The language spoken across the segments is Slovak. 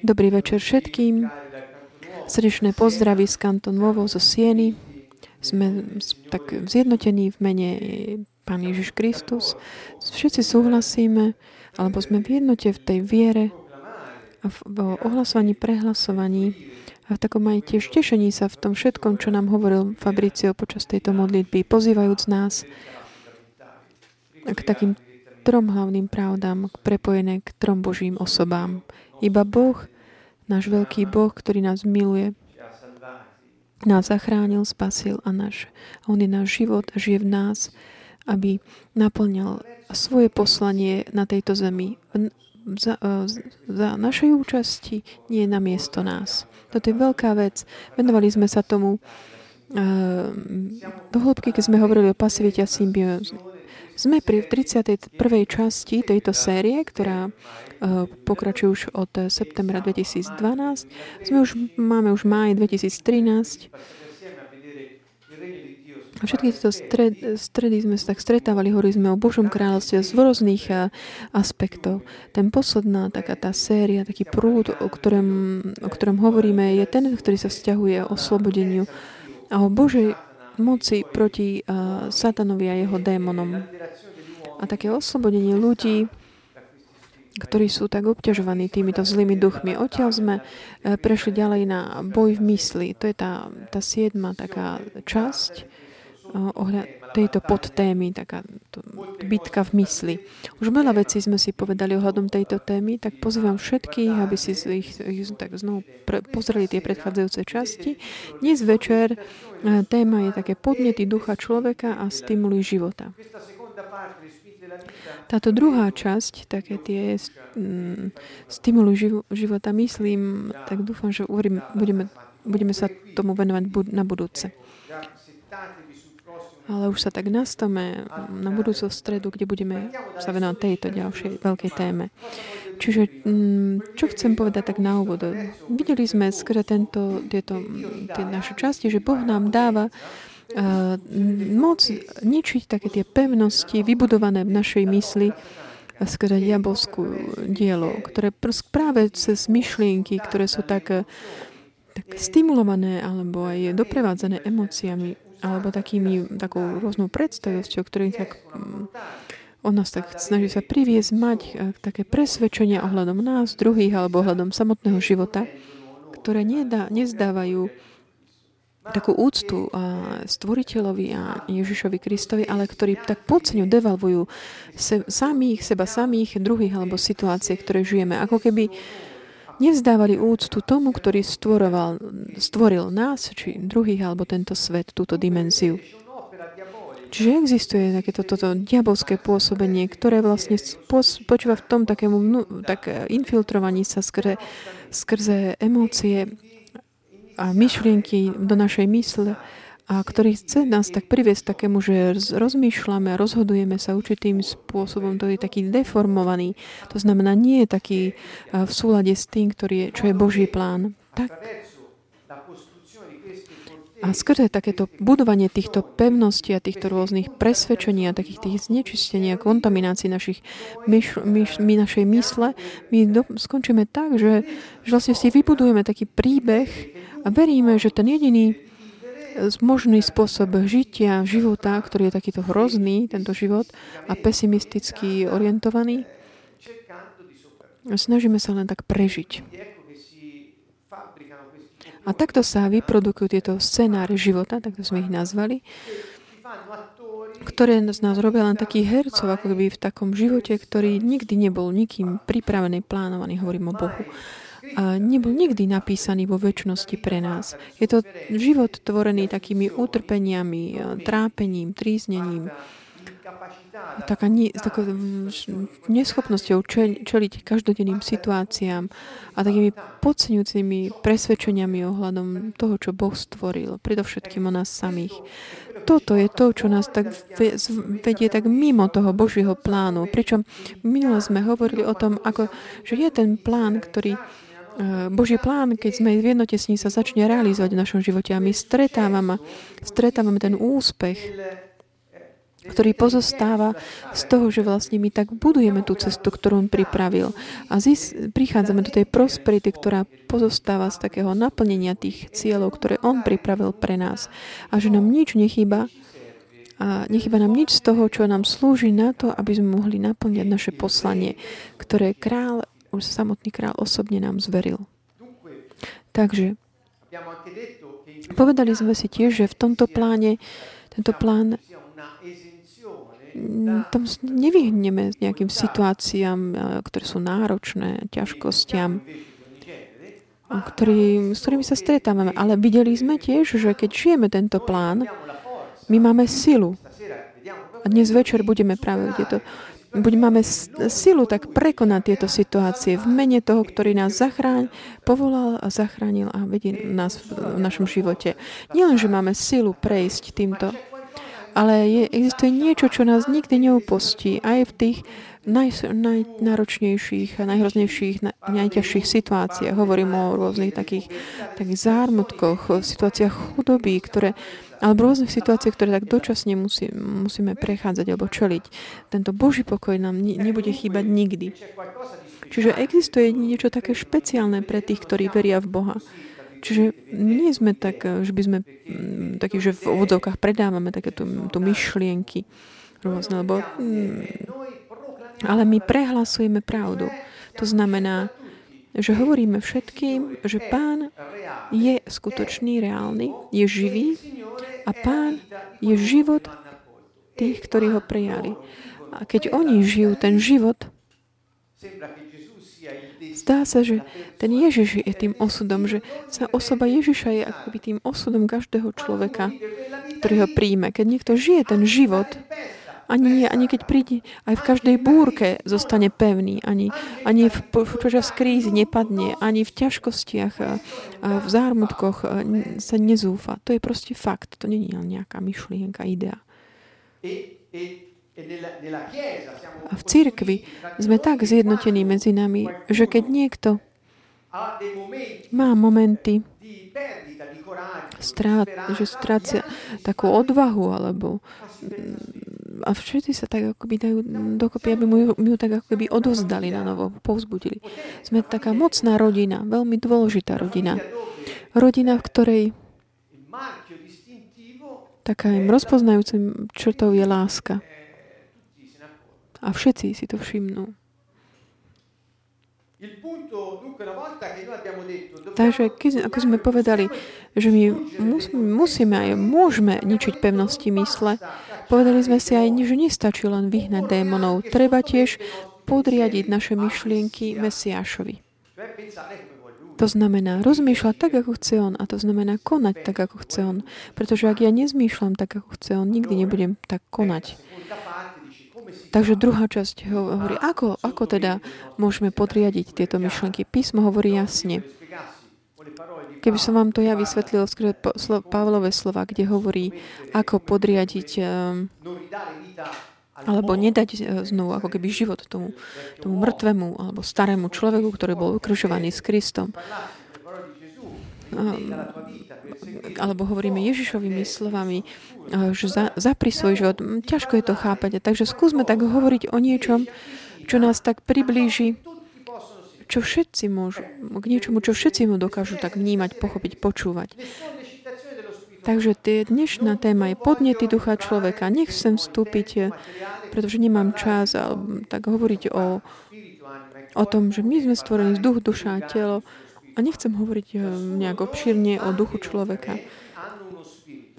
Dobrý večer všetkým. Srdečné pozdravy z Kanton Novo zo Sieny. Sme tak zjednotení v mene Pán Ježiš Kristus. Všetci súhlasíme, alebo sme v jednote v tej viere a v ohlasovaní, prehlasovaní a v takom aj tiež tešení sa v tom všetkom, čo nám hovoril Fabricio počas tejto modlitby, pozývajúc nás k takým trom hlavným pravdám, prepojené k trom Božím osobám. Iba Boh, náš veľký Boh, ktorý nás miluje, nás zachránil, spasil a náš, On je náš život a žije v nás, aby naplňal svoje poslanie na tejto zemi za, e, za našej účasti, nie na miesto nás. Toto je veľká vec. Venovali sme sa tomu e, do hĺbky, keď sme hovorili o pasivite a symbióze. Sme pri 31. časti tejto série, ktorá e, pokračuje už od septembra 2012. Sme už, máme už máj 2013. A všetky tieto stred, stredy sme sa tak stretávali, hovorili sme o Božom kráľovstve z rôznych e, aspektov. Ten posledná taká tá séria, taký prúd, o ktorom, o ktorom hovoríme, je ten, ktorý sa vzťahuje o slobodeniu a o Božej moci proti uh, satanovi a jeho démonom. A také oslobodenie ľudí, ktorí sú tak obťažovaní týmito zlými duchmi. Odtiaľ sme uh, prešli ďalej na boj v mysli. To je tá, tá siedma taká časť uh, ohľad, tejto podtémy, taká bitka v mysli. Už veľa vecí sme si povedali ohľadom tejto témy, tak pozývam všetkých, aby si ich, ich tak znovu pre, pozreli tie predchádzajúce časti. Dnes večer e, téma je také podnety ducha človeka a stimuly života. Táto druhá časť, také tie stimuly života, myslím, tak dúfam, že budeme, budeme sa tomu venovať na budúce ale už sa tak nastame na budúcu stredu, kde budeme sa venovať tejto ďalšej veľkej téme. Čiže, mm, čo chcem povedať tak na úvod? Videli sme skôr tento, tieto, tie naše časti, že Boh nám dáva uh, moc ničiť také tie pevnosti vybudované v našej mysli, skôr diabolskú dielo, ktoré práve cez myšlienky, ktoré sú tak, tak stimulované alebo aj doprevádzané emóciami, alebo takými, takou rôznou predstavosťou, ktorý tak mm, on nás tak snaží sa priviesť, mať e, také presvedčenia ohľadom nás, druhých alebo ohľadom samotného života, ktoré nedá, nezdávajú takú úctu a stvoriteľovi a Ježišovi Kristovi, ale ktorí tak podceňujú, devalvujú se, samých, seba samých, druhých alebo situácie, ktoré žijeme. Ako keby nevzdávali úctu tomu, ktorý stvoroval, stvoril nás, či druhých, alebo tento svet, túto dimenziu. Čiže existuje takéto toto diabolské pôsobenie, ktoré vlastne spočíva v tom takému tak infiltrovaní sa skrze, skrze emócie a myšlienky do našej mysle a ktorý chce nás tak priviesť takému, že rozmýšľame a rozhodujeme sa určitým spôsobom, to je taký deformovaný. To znamená, nie je taký v súlade s tým, ktorý je, čo je Boží plán. Tak. A skrze takéto budovanie týchto pevností a týchto rôznych presvedčení a takých tých znečistení a kontaminácií našich myš, myš, my našej mysle, my do, skončíme tak, že, že vlastne si vybudujeme taký príbeh a veríme, že ten jediný možný spôsob žitia, života, ktorý je takýto hrozný, tento život, a pesimisticky orientovaný. Snažíme sa len tak prežiť. A takto sa vyprodukujú tieto scenáre života, takto sme ich nazvali, ktoré z nás robia len takých hercov, ako keby v takom živote, ktorý nikdy nebol nikým pripravený, plánovaný, hovorím o Bohu nebol nikdy napísaný vo väčšnosti pre nás. Je to život tvorený takými utrpeniami, trápením, tríznením, taká nie, taká neschopnosťou čeliť každodenným situáciám a takými podceňujúcimi presvedčeniami ohľadom toho, čo Boh stvoril, predovšetkým o nás samých. Toto je to, čo nás tak vedie tak mimo toho Božieho plánu. Pričom minule sme hovorili o tom, ako, že je ten plán, ktorý Boží plán, keď sme v jednote s ním, sa začne realizovať v našom živote a my stretávame, stretávame ten úspech ktorý pozostáva z toho, že vlastne my tak budujeme tú cestu, ktorú on pripravil. A zis, prichádzame do tej prosperity, ktorá pozostáva z takého naplnenia tých cieľov, ktoré on pripravil pre nás. A že nám nič nechýba, a nechýba nám nič z toho, čo nám slúži na to, aby sme mohli naplňať naše poslanie, ktoré král, už samotný král osobne nám zveril. Takže povedali sme si tiež, že v tomto pláne, tento plán tam nevyhneme nejakým situáciám, ktoré sú náročné, ťažkostiam, ktorý, s ktorými sa stretávame. Ale videli sme tiež, že keď žijeme tento plán, my máme silu. A dnes večer budeme práve tieto buď máme silu tak prekonať tieto situácie v mene toho, ktorý nás zachráň, povolal a zachránil a vedie nás v, našom živote. Nielen, že máme silu prejsť týmto, ale je, existuje niečo, čo nás nikdy neupustí aj v tých naj, najnáročnejších a najhroznejších, najťažších situáciách. Hovorím o rôznych takých, takých zármutkoch, situáciách chudoby, ktoré alebo rôznych situáciách, ktoré tak dočasne musí, musíme prechádzať alebo čeliť. Tento Boží pokoj nám ne, nebude chýbať nikdy. Čiže existuje niečo také špeciálne pre tých, ktorí veria v Boha. Čiže nie sme tak, že by sme mm, takí, že v ovodzovkách predávame takéto to myšlienky rôzne, lebo, mm, ale my prehlasujeme pravdu. To znamená, že hovoríme všetkým, že Pán je skutočný, reálny, je živý a Pán je život tých, ktorí ho prijali. A keď oni žijú ten život, zdá sa, že ten Ježiš je tým osudom, že sa osoba Ježiša je akoby tým osudom každého človeka, ktorý ho príjme. Keď niekto žije ten život, ani, nie, ani keď príde, aj v každej búrke zostane pevný, ani, ani v, počas krízy nepadne, ani v ťažkostiach, a v zármutkoch sa nezúfa. To je proste fakt, to nie je nejaká myšlienka, idea. A v cirkvi sme tak zjednotení medzi nami, že keď niekto má momenty strát, že strácia takú odvahu alebo a všetci sa tak akoby dajú dokopy, aby mu, ju tak akoby odozdali na novo, povzbudili. Sme taká mocná rodina, veľmi dôležitá rodina. Rodina, v ktorej taká im rozpoznajúcim črtou je láska. A všetci si to všimnú. Takže ako sme povedali, že my musíme aj môžeme ničiť pevnosti mysle, povedali sme si aj, že nestačí len vyhnať démonov. Treba tiež podriadiť naše myšlienky Mesiášovi. To znamená rozmýšľať tak, ako chce on a to znamená konať tak, ako chce on. Pretože ak ja nezmýšľam tak, ako chce on, nikdy nebudem tak konať. Takže druhá časť hovorí, ako, ako teda môžeme podriadiť tieto myšlenky. Písmo hovorí jasne. Keby som vám to ja vysvetlil skrze Pavlové slova, kde hovorí, ako podriadiť ehm, alebo nedať e, znovu ako keby život tomu, tomu mŕtvemu alebo starému človeku, ktorý bol ukružovaný s Kristom. Alebo hovoríme Ježišovými slovami, eh, že za, zapri svoj život. Ťažko je to chápať. Takže skúsme tak hovoriť o niečom, čo nás tak priblíži, čo všetci môžu, k niečomu, čo všetci mu dokážu tak vnímať, pochopiť, počúvať. Takže tie dnešná téma je podnety ducha človeka. Nechcem vstúpiť, pretože nemám čas, tak hovoriť o, o tom, že my sme stvorení z duch, duša a telo. A nechcem hovoriť eh, nejak obširne o duchu človeka.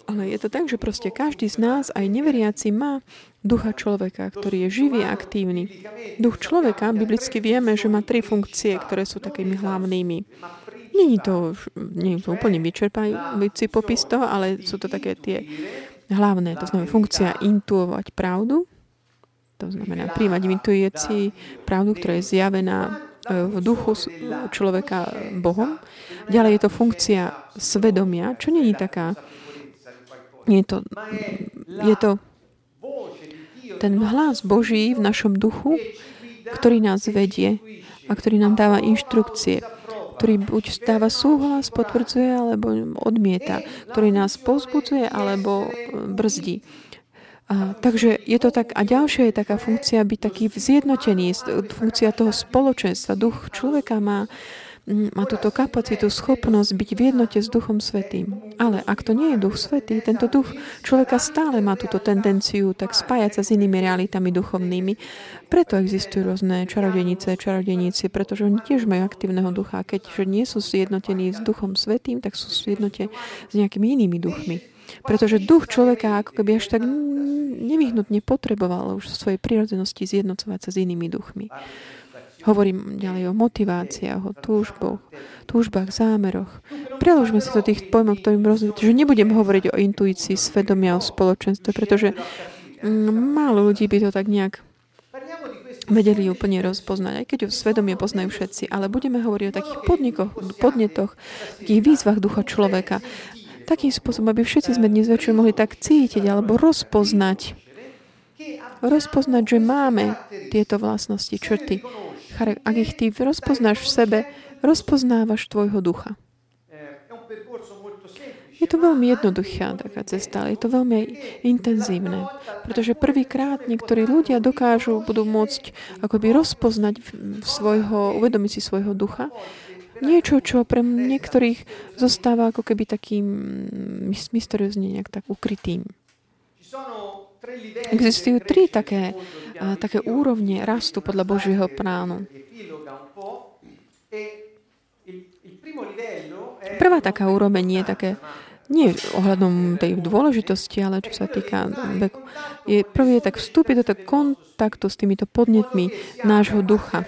Ale je to tak, že proste každý z nás, aj neveriaci, má ducha človeka, ktorý je živý a aktívny. Duch človeka, biblicky vieme, že má tri funkcie, ktoré sú takými hlavnými. Není to, nie je to úplne vyčerpajúci popis toho, ale sú to také tie hlavné. To znamená funkcia intuovať pravdu, to znamená príjmať intuícii pravdu, ktorá je zjavená v duchu človeka Bohom. Ďalej je to funkcia svedomia, čo je taká, je to, je to ten hlas Boží v našom duchu, ktorý nás vedie a ktorý nám dáva inštrukcie, ktorý buď dáva súhlas, potvrdzuje alebo odmieta, ktorý nás pozbudzuje alebo brzdí. A, takže je to tak, a ďalšia je taká funkcia byť taký zjednotený, funkcia toho spoločenstva. Duch človeka má, má túto kapacitu, schopnosť byť v jednote s Duchom Svetým. Ale ak to nie je Duch Svetý, tento duch človeka stále má túto tendenciu tak spájať sa s inými realitami duchovnými. Preto existujú rôzne čarodenice, čarodeníci, pretože oni tiež majú aktívneho ducha. Keďže nie sú zjednotení s Duchom Svetým, tak sú v jednote s nejakými inými duchmi. Pretože duch človeka ako keby až tak nevyhnutne potreboval už v svojej prírodzenosti zjednocovať sa s inými duchmi. Hovorím ďalej o motiváciách, o túžboch, túžbách, zámeroch. Preložme si to tých pojmov, ktorým rozumiem. Že nebudem hovoriť o intuícii, svedomia, o spoločenstve, pretože mm, málo ľudí by to tak nejak vedeli úplne rozpoznať, aj keď ju svedomie poznajú všetci, ale budeme hovoriť o takých podnikoch, podnetoch, takých výzvach ducha človeka, takým spôsobom, aby všetci sme dnes večer mohli tak cítiť alebo rozpoznať, rozpoznať, že máme tieto vlastnosti, črty. Ak ich ty rozpoznáš v sebe, rozpoznávaš tvojho ducha. Je to veľmi jednoduchá taká cesta, ale je to veľmi intenzívne. Pretože prvýkrát niektorí ľudia dokážu, budú môcť akoby rozpoznať svojho, uvedomiť si svojho ducha niečo, čo pre niektorých zostáva ako keby takým mysteriózne nejak tak ukrytým. Existujú tri také, a, také úrovne rastu podľa Božieho plánu. Prvá taká úroveň je také, nie ohľadom tej dôležitosti, ale čo sa týka veku. Je, prvý je tak vstúpiť do kontaktu s týmito podnetmi nášho ducha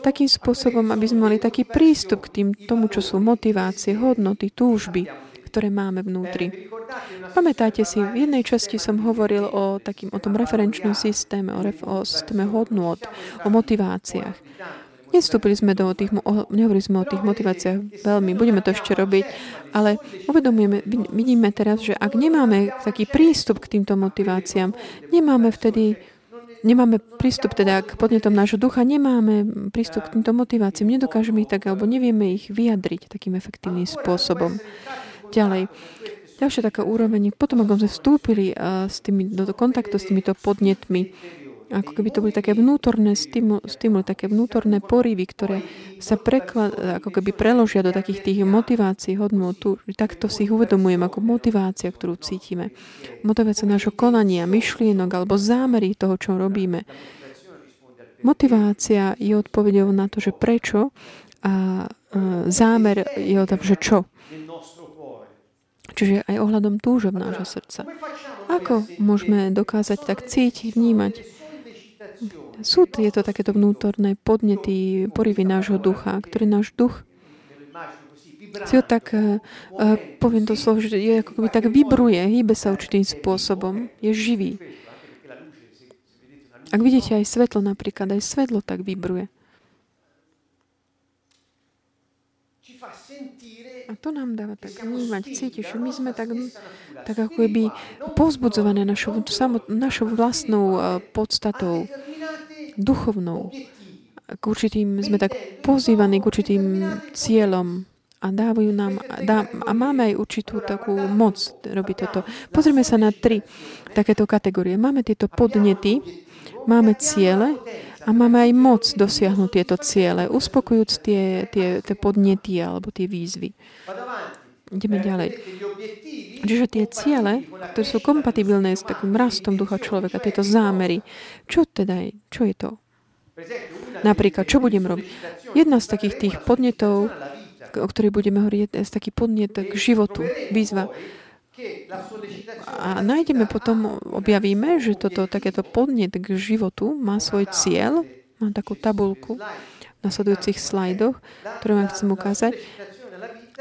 takým spôsobom, aby sme mali taký prístup k tým, tomu, čo sú motivácie, hodnoty, túžby, ktoré máme vnútri. Pamätáte si, v jednej časti som hovoril o, takým, o tom referenčnom systéme, o, ref, o systéme hodnot, o motiváciách. Nestúpili sme do tých, nehovorili sme o tých motiváciách veľmi, budeme to ešte robiť, ale uvedomujeme, vidíme teraz, že ak nemáme taký prístup k týmto motiváciám, nemáme vtedy nemáme prístup teda k podnetom nášho ducha, nemáme prístup k týmto motiváciám, nedokážeme ich tak, alebo nevieme ich vyjadriť takým efektívnym spôsobom. Ďalej. Ďalšia taká úroveň, potom ako sme vstúpili uh, s tými, do kontaktu s týmito podnetmi, ako keby to boli také vnútorné stimuly, stimuly také vnútorné porivy, ktoré sa preklad, ako keby preložia do takých tých motivácií, hodnotu. Takto si ich uvedomujem ako motivácia, ktorú cítime. Motivácia nášho konania, myšlienok alebo zámery toho, čo robíme. Motivácia je odpovedou na to, že prečo a zámer je o tom, že čo. Čiže aj ohľadom túžob nášho srdca. Ako môžeme dokázať tak cítiť, vnímať sú tieto takéto vnútorné podnety, porivy nášho ducha, ktorý náš duch si ho tak, uh, poviem to slovo, že je ako keby tak vybruje, hýbe sa určitým spôsobom, je živý. Ak vidíte aj svetlo napríklad, aj svetlo tak vybruje. A to nám dáva tak vnímať, cítiť, že my sme tak, tak ako keby povzbudzované našou, samot, našou vlastnou uh, podstatou duchovnou. K určitým, sme tak pozývaní k určitým cieľom a dávajú nám, dá, a máme aj určitú takú moc robiť toto. Pozrieme sa na tri takéto kategórie. Máme tieto podnety, máme ciele a máme aj moc dosiahnuť tieto ciele, uspokojúc tie, tie, tie podnety alebo tie výzvy. Ideme ďalej. Čiže tie ciele, ktoré sú kompatibilné s takým rastom ducha človeka, tieto zámery, čo teda je, čo je to? Napríklad, čo budem robiť? Jedna z takých tých podnetov, o ktorej budeme hovoriť, je taký podnet k životu, výzva. A nájdeme potom, objavíme, že toto takéto podnet k životu má svoj cieľ, mám takú tabulku v nasledujúcich slajdoch, ktoré vám chcem ukázať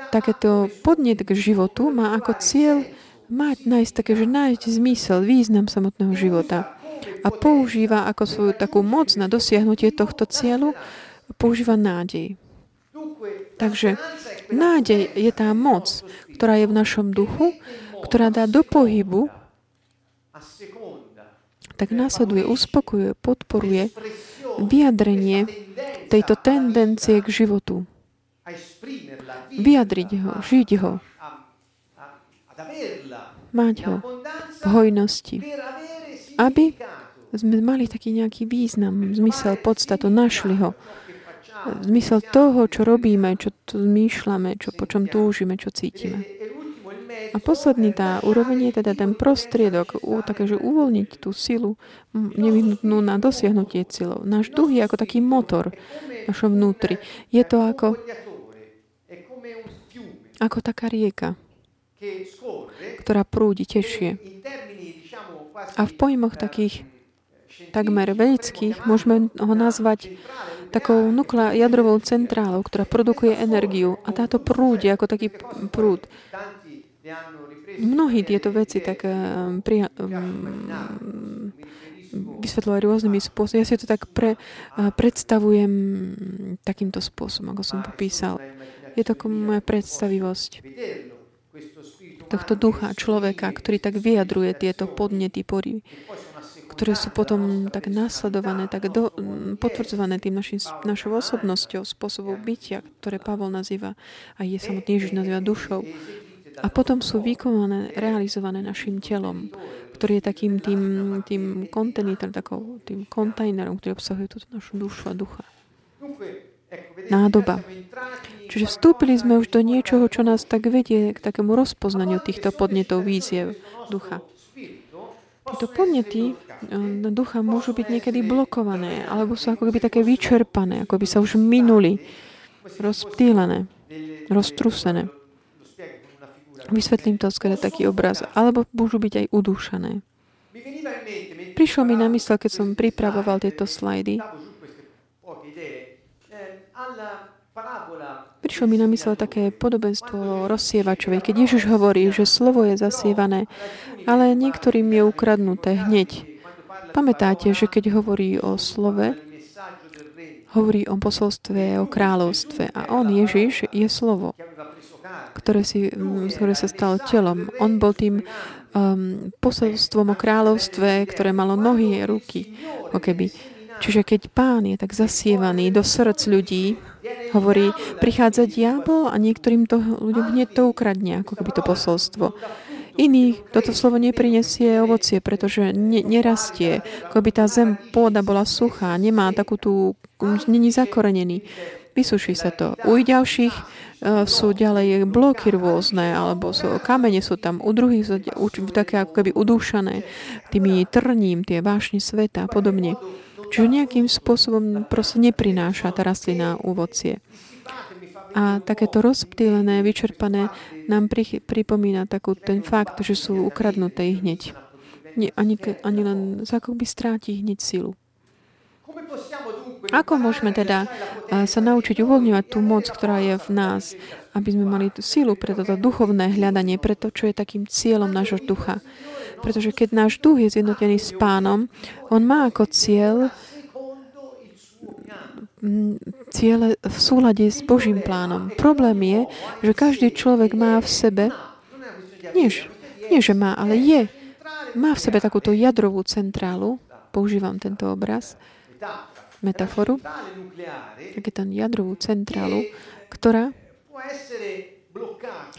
takéto podnet k životu má ako cieľ mať, nájsť také, že nájsť zmysel, význam samotného života. A používa ako svoju takú moc na dosiahnutie tohto cieľu, používa nádej. Takže nádej je tá moc, ktorá je v našom duchu, ktorá dá do pohybu, tak následuje, uspokojuje, podporuje vyjadrenie tejto tendencie k životu vyjadriť ho, žiť ho, mať ho v hojnosti, aby sme mali taký nejaký význam, zmysel, podstatu, našli ho. Zmysel toho, čo robíme, čo zmýšľame, čo, po čom túžime, čo cítime. A posledný tá úroveň je teda ten prostriedok, u, také, že uvoľniť tú silu nevyhnutnú na dosiahnutie cieľov. Náš duch je ako taký motor v našom vnútri. Je to ako, ako taká rieka, ktorá prúdi, tešie. A v pojmoch takých takmer vedeckých môžeme ho nazvať takou nukle- jadrovou centrálou, ktorá produkuje energiu a táto prúdi ako taký prúd. Mnohí tieto veci tak pri, um, vysvetľovať rôznymi spôsobmi. Ja si to tak pre, uh, predstavujem takýmto spôsobom, ako som popísal. Je to ako moja predstavivosť tohto ducha človeka, ktorý tak vyjadruje tieto podnety, porivy ktoré sú potom tak následované, tak do, potvrdzované tým našim, našou osobnosťou, spôsobom bytia, ktoré Pavol nazýva a je samotný Ježiš nazýva dušou. A potom sú vykonané, realizované našim telom, ktorý je takým tým, tým kontenítom, takou, tým kontajnerom, ktorý obsahuje túto našu dušu a ducha. Nádoba. Čiže vstúpili sme už do niečoho, čo nás tak vedie k takému rozpoznaniu týchto podnetov víziev ducha. Tieto podnety eh, ducha môžu byť niekedy blokované, alebo sú ako keby také vyčerpané, ako by sa už minuli, rozptýlené, roztrusené. Vysvetlím to skôr taký obraz. Alebo môžu byť aj udúšané. Prišlo mi na mysel, keď som pripravoval tieto slajdy, Prišlo mi na mysel také podobenstvo rozsievačovej, keď Ježiš hovorí, že slovo je zasievané, ale niektorým je ukradnuté hneď. Pamätáte, že keď hovorí o slove, hovorí o posolstve, o kráľovstve a on, Ježiš, je slovo, ktoré, si, ktoré sa stalo telom. On bol tým um, posolstvom o kráľovstve, ktoré malo nohy a ruky. Keby. Čiže keď pán je tak zasievaný do srdc ľudí, hovorí, prichádza diabol a niektorým to ľuďom hneď to ukradne, ako keby to posolstvo. Iný toto slovo neprinesie ovocie, pretože ne, nerastie. Ako by tá zem pôda bola suchá, nemá takú tú, není zakorenený. Vysuší sa to. U ďalších uh, sú ďalej bloky rôzne, alebo sú, kamene sú tam, u druhých sú také ako keby udúšané tými trním, tie vášne sveta a podobne. Čiže nejakým spôsobom proste neprináša tá rastlina ovocie. A takéto rozptýlené, vyčerpané nám pri, pripomína takú ten fakt, že sú ukradnuté hneď. Nie, ani, ani len by stráti hneď silu. Ako môžeme teda sa naučiť uvoľňovať tú moc, ktorá je v nás, aby sme mali tú silu pre toto duchovné hľadanie, pre to, čo je takým cieľom nášho ducha? Pretože keď náš duch je zjednotený s pánom, on má ako cieľ mm, ciele v súlade s Božím plánom. Problém je, že každý človek má v sebe, nie, nie že má, ale je, má v sebe takúto jadrovú centrálu, používam tento obraz, metaforu, takú jadrovú centrálu, ktorá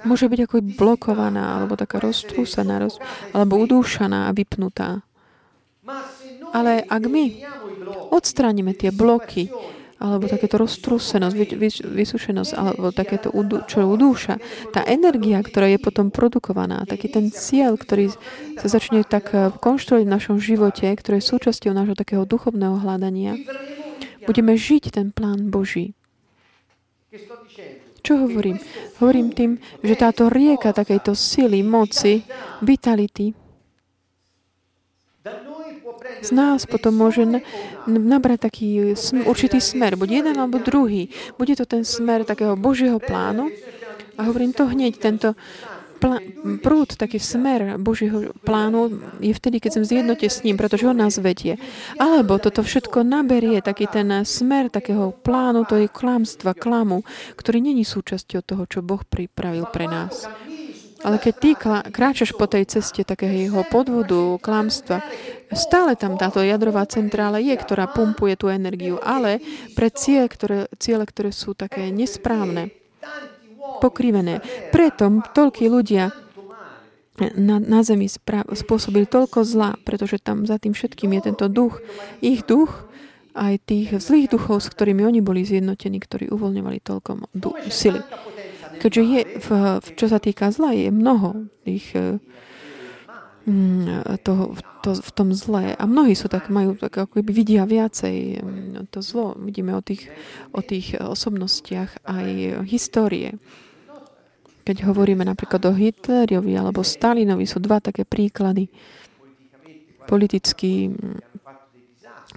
môže byť ako blokovaná, alebo taká roztrúsená, roz, alebo udúšaná a vypnutá. Ale ak my odstránime tie bloky, alebo takéto roztrúsenosť, vysušenosť, alebo takéto, čo udúša, tá energia, ktorá je potom produkovaná, taký ten cieľ, ktorý sa začne tak eh, konštruovať v našom živote, ktorý je súčasťou nášho takého duchovného hľadania, budeme žiť ten plán Boží. Čo hovorím? Hovorím tým, že táto rieka takejto sily, moci, vitality z nás potom môže nabrať taký určitý smer, buď jeden alebo druhý. Bude to ten smer takého Božieho plánu. A hovorím to hneď, tento plá, prúd, taký smer Božieho plánu je vtedy, keď som zjednote s ním, pretože on nás vedie. Alebo toto všetko naberie taký ten smer takého plánu, to je klamstva, klamu, ktorý není súčasťou toho, čo Boh pripravil pre nás. Ale keď ty kráčaš po tej ceste takého podvodu, klamstva, stále tam táto jadrová centrála je, ktorá pumpuje tú energiu, ale pre ciele, ktoré, ciele, ktoré sú také nesprávne, pokrivené. Preto toľkí ľudia na, na zemi spra- spôsobili toľko zla, pretože tam za tým všetkým je tento duch, ich duch, aj tých zlých duchov, s ktorými oni boli zjednotení, ktorí uvoľňovali toľko du- sily. Keďže je, v, v, čo sa týka zla, je mnoho tých mm, toho, to, v tom zlé. A mnohí sú tak, majú tak, ako by vidia viacej mm, to zlo. Vidíme o tých, o tých osobnostiach aj histórie. Keď hovoríme napríklad o Hitlerovi alebo Stalinovi, sú dva také príklady politicky,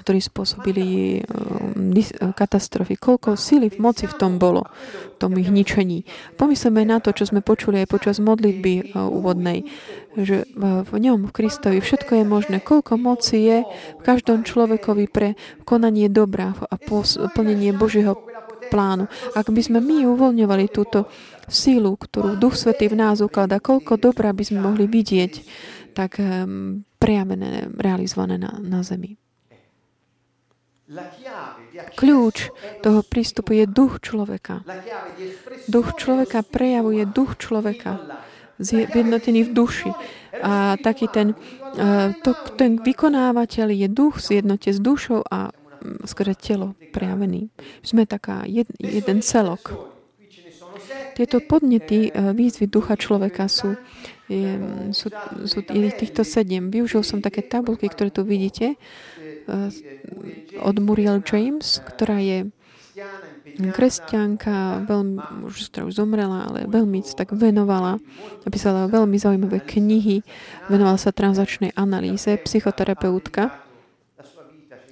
ktorí spôsobili katastrofy. Koľko síly v moci v tom bolo, v tom ich ničení. Pomyslíme na to, čo sme počuli aj počas modlitby úvodnej, že v ňom, v Kristovi, všetko je možné. Koľko moci je v každom človekovi pre konanie dobra a plnenie Božieho plánu. Ak by sme my uvoľňovali túto sílu, ktorú Duch Svetý v nás ukladá, koľko dobrá by sme mohli vidieť, tak um, prejavené, realizované na, na zemi. Kľúč toho prístupu je duch človeka. Duch človeka prejavuje duch človeka zjednotený v duši. A taký ten, to, ten vykonávateľ je duch zjednote s dušou a skôr telo prejavený. Sme taká jed, jeden celok. Tieto podnety, e, výzvy ducha človeka sú, je, sú, sú týchto sedem. Využil som také tabulky, ktoré tu vidíte e, od Muriel James, ktorá je kresťanka, veľmi, už, už zomrela, ale veľmi sa tak venovala, napísala veľmi zaujímavé knihy, venovala sa transačnej analýze, psychoterapeutka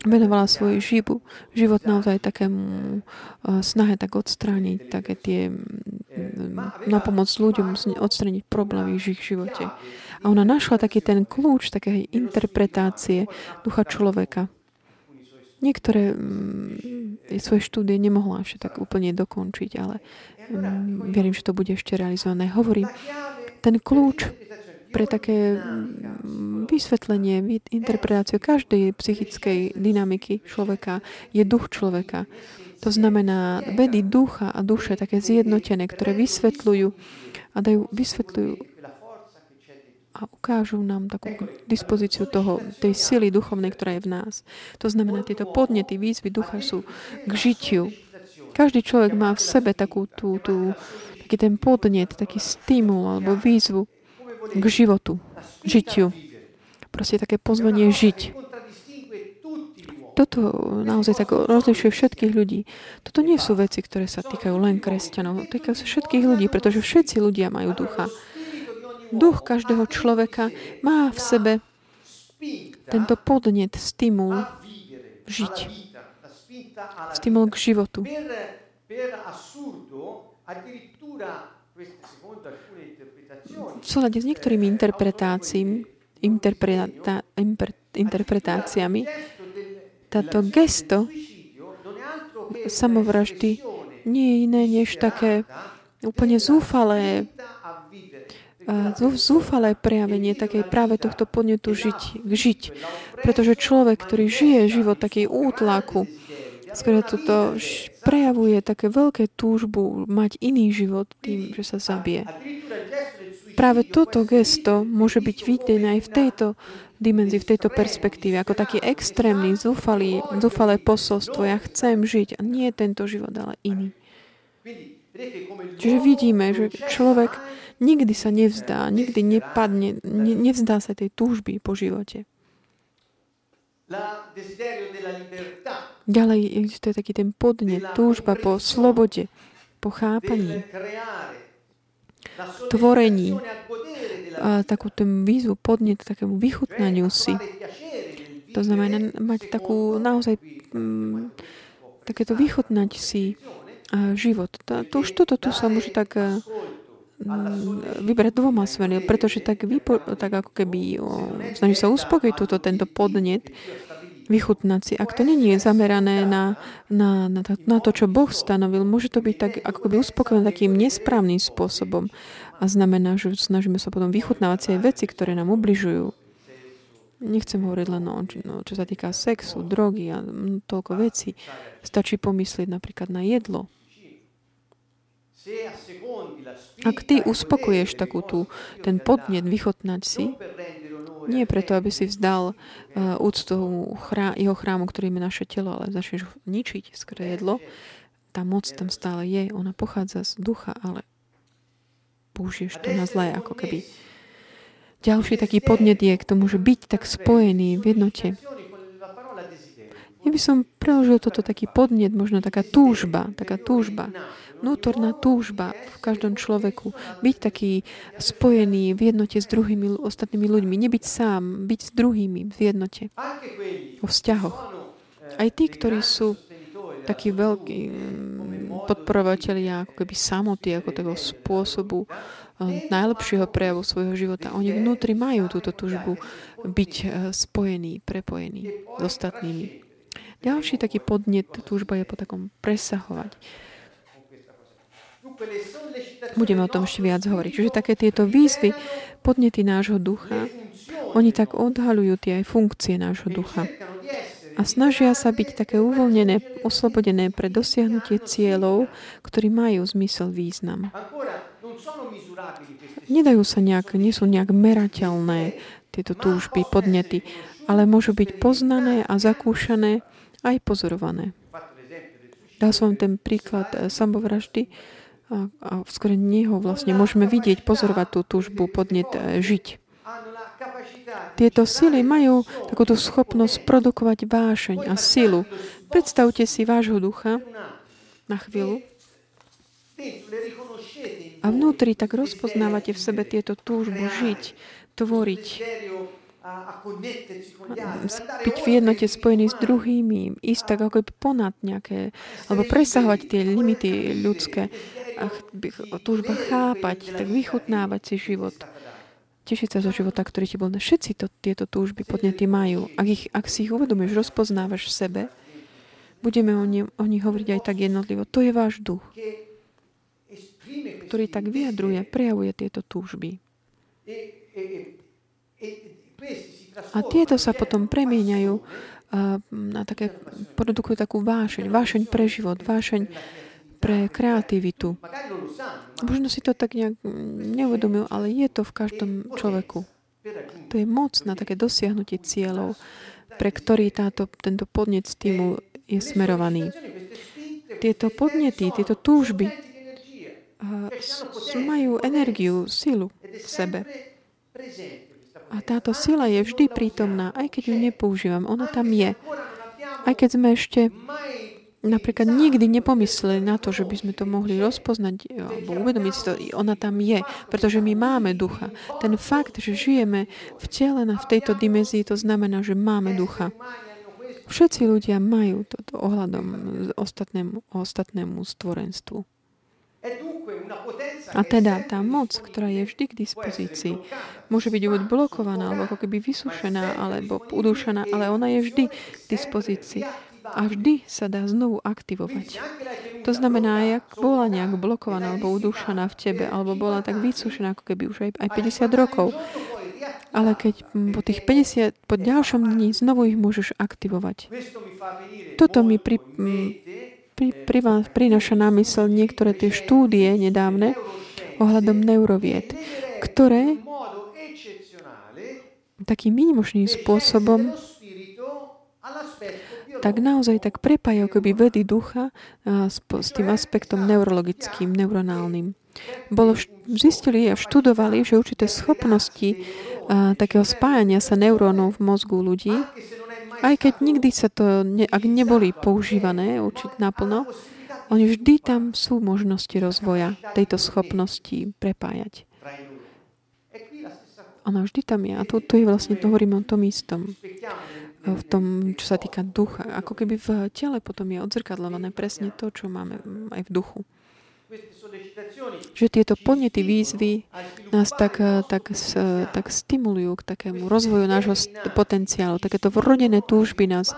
venovala svoj živu, život naozaj takému uh, snahe tak odstrániť také tie, um, na pomoc ľuďom odstrániť problémy v ich živote. A ona našla taký ten kľúč také interpretácie ducha človeka. Niektoré um, svoje štúdie nemohla ešte tak úplne dokončiť, ale verím, že to bude ešte realizované. Hovorím, ten kľúč pre také mm, vysvetlenie, interpretáciu každej psychickej dynamiky človeka je duch človeka. To znamená vedy ducha a duše také zjednotené, ktoré vysvetľujú a dajú, vysvetľujú a ukážu nám takú dispozíciu toho, tej sily duchovnej, ktorá je v nás. To znamená, tieto podnety, výzvy ducha sú k žitiu. Každý človek má v sebe takú tú, tú, taký ten podnet, taký stimul alebo výzvu k životu, žitiu. Proste také pozvanie žiť. Toto naozaj tak rozlišuje všetkých ľudí. Toto nie sú veci, ktoré sa týkajú len kresťanov. Týkajú sa všetkých ľudí, pretože všetci ľudia majú ducha. Duch každého človeka má v sebe tento podnet, stimul žiť. Stimul k životu. V súlade s niektorými interpretáciami, interpreta, táto gesto samovraždy nie je iné než také úplne zúfalé zúfalé prejavenie také práve tohto podnetu žiť, žiť. Pretože človek, ktorý žije život takej útlaku, skôr toto prejavuje také veľké túžbu mať iný život tým, že sa zabije. Práve toto gesto môže byť videné aj v tejto dimenzii, v tejto perspektíve, ako taký extrémny, zúfalý, zúfalé posolstvo. Ja chcem žiť a nie tento život, ale iný. Čiže vidíme, že človek nikdy sa nevzdá, nikdy nepadne, ne, nevzdá sa tej túžby po živote. Ďalej existuje taký ten podnet, túžba po slobode, po chápaní. Tvorení, a takú tú výzvu podnet takému vychutnaniu si. To znamená mať takú naozaj mm, takéto vychutnať si život. To, to, už toto tu sa môže tak vybrať dvoma smermi, pretože tak, vypo, tak ako keby snaží sa uspokojiť túto, tento podnet, vychutnať si. Ak to není zamerané na, na, na, to, na to, čo Boh stanovil, môže to byť tak, ako keby uspokojené takým nesprávnym spôsobom. A znamená, že snažíme sa potom vychutnávať si aj veci, ktoré nám ubližujú. Nechcem hovoriť len o, no, čo sa týka sexu, drogy a toľko vecí. Stačí pomyslieť napríklad na jedlo. Ak ty uspokoješ takú tú, ten podnet vychotnať si, nie preto, aby si vzdal uh, úctu chrá, jeho chrámu, ktorým je naše telo, ale začneš ničiť skré jedlo, tá moc tam stále je. Ona pochádza z ducha, ale použiješ to na zlé, ako keby. Ďalší taký podnet je k tomu, že byť tak spojený v jednote. Ja by som preložil toto taký podnet, možno taká túžba, taká túžba, vnútorná túžba v každom človeku. Byť taký spojený v jednote s druhými ostatnými ľuďmi. Nebyť sám, byť s druhými v jednote. Vo vzťahoch. Aj tí, ktorí sú takí veľkí mm, podporovateľia ako keby samoty, ako takého spôsobu eh, najlepšieho prejavu svojho života. Oni vnútri majú túto túžbu byť eh, spojení, prepojení s ostatnými. Ďalší taký podnet, túžba je po takom presahovať. Budeme o tom ešte viac hovoriť. Čiže také tieto výzvy, podnety nášho ducha, oni tak odhalujú tie aj funkcie nášho ducha. A snažia sa byť také uvoľnené, oslobodené pre dosiahnutie cieľov, ktorí majú zmysel, význam. Nedajú sa nejak, nie sú nejak merateľné tieto túžby, podnety, ale môžu byť poznané a zakúšané aj pozorované. Dal som ten príklad eh, samovraždy a, a skôr neho vlastne môžeme vidieť, pozorovať tú túžbu, podnet eh, žiť. Tieto sily majú takúto schopnosť produkovať vášeň a silu. Predstavte si vášho ducha na chvíľu a vnútri tak rozpoznávate v sebe tieto túžbu žiť, tvoriť, byť v jednote spojený s druhými, ísť tak ako ponad nejaké, alebo presahovať tie limity ľudské, a túžba chápať, tak vychutnávať si život. Tešiť sa zo života, ktorý ti bol. Všetci to, tieto túžby podnety majú. Ak, ich, ak si ich uvedomíš, rozpoznávaš v sebe, budeme o, ne, o nich hovoriť aj tak jednotlivo. To je váš duch, ktorý tak vyjadruje, prejavuje tieto túžby. A tieto sa potom premieňajú na také, produkujú takú vášeň, vášeň pre život, vášeň pre kreativitu. Možno si to tak nejak neuvedomujú, ale je to v každom človeku. To je moc na také dosiahnutie cieľov, pre ktorý táto, tento podnet stimul je smerovaný. Tieto podnety, tieto túžby majú energiu, silu v sebe. A táto sila je vždy prítomná, aj keď ju nepoužívam. Ona tam je. Aj keď sme ešte napríklad nikdy nepomysleli na to, že by sme to mohli rozpoznať alebo uvedomiť si to, ona tam je, pretože my máme ducha. Ten fakt, že žijeme v tele v tejto dimenzii, to znamená, že máme ducha. Všetci ľudia majú toto ohľadom ostatnému, ostatnému stvorenstvu. A teda tá moc, ktorá je vždy k dispozícii, môže byť odblokovaná, alebo ako keby vysušená, alebo udúšaná, ale ona je vždy k dispozícii. A vždy sa dá znovu aktivovať. To znamená, ak bola nejak blokovaná alebo udúšaná v tebe, alebo bola tak vysušená, ako keby už aj, aj 50 rokov, ale keď po tých 50, po ďalšom dni znovu ich môžeš aktivovať. Toto mi pri, pri, pri vás prináša na mysel niektoré tie štúdie nedávne ohľadom neurovied, ktoré takým výnimočným spôsobom tak naozaj tak prepájajú keby vedy ducha s tým aspektom neurologickým, neuronálnym. Bolo, zistili a študovali, že určité schopnosti a, takého spájania sa neurónov v mozgu ľudí aj keď nikdy sa to, ne, ak neboli používané určite naplno, oni vždy tam sú možnosti rozvoja tejto schopnosti prepájať. Ona vždy tam je. A tu, tu je vlastne, to hovoríme o tom istom. V tom, čo sa týka ducha. Ako keby v tele potom je odzrkadlované presne to, čo máme aj v duchu že tieto podnety výzvy nás tak, eh, tak, tak stimulujú k takému rozvoju nášho potenciálu. Takéto vrodené túžby nás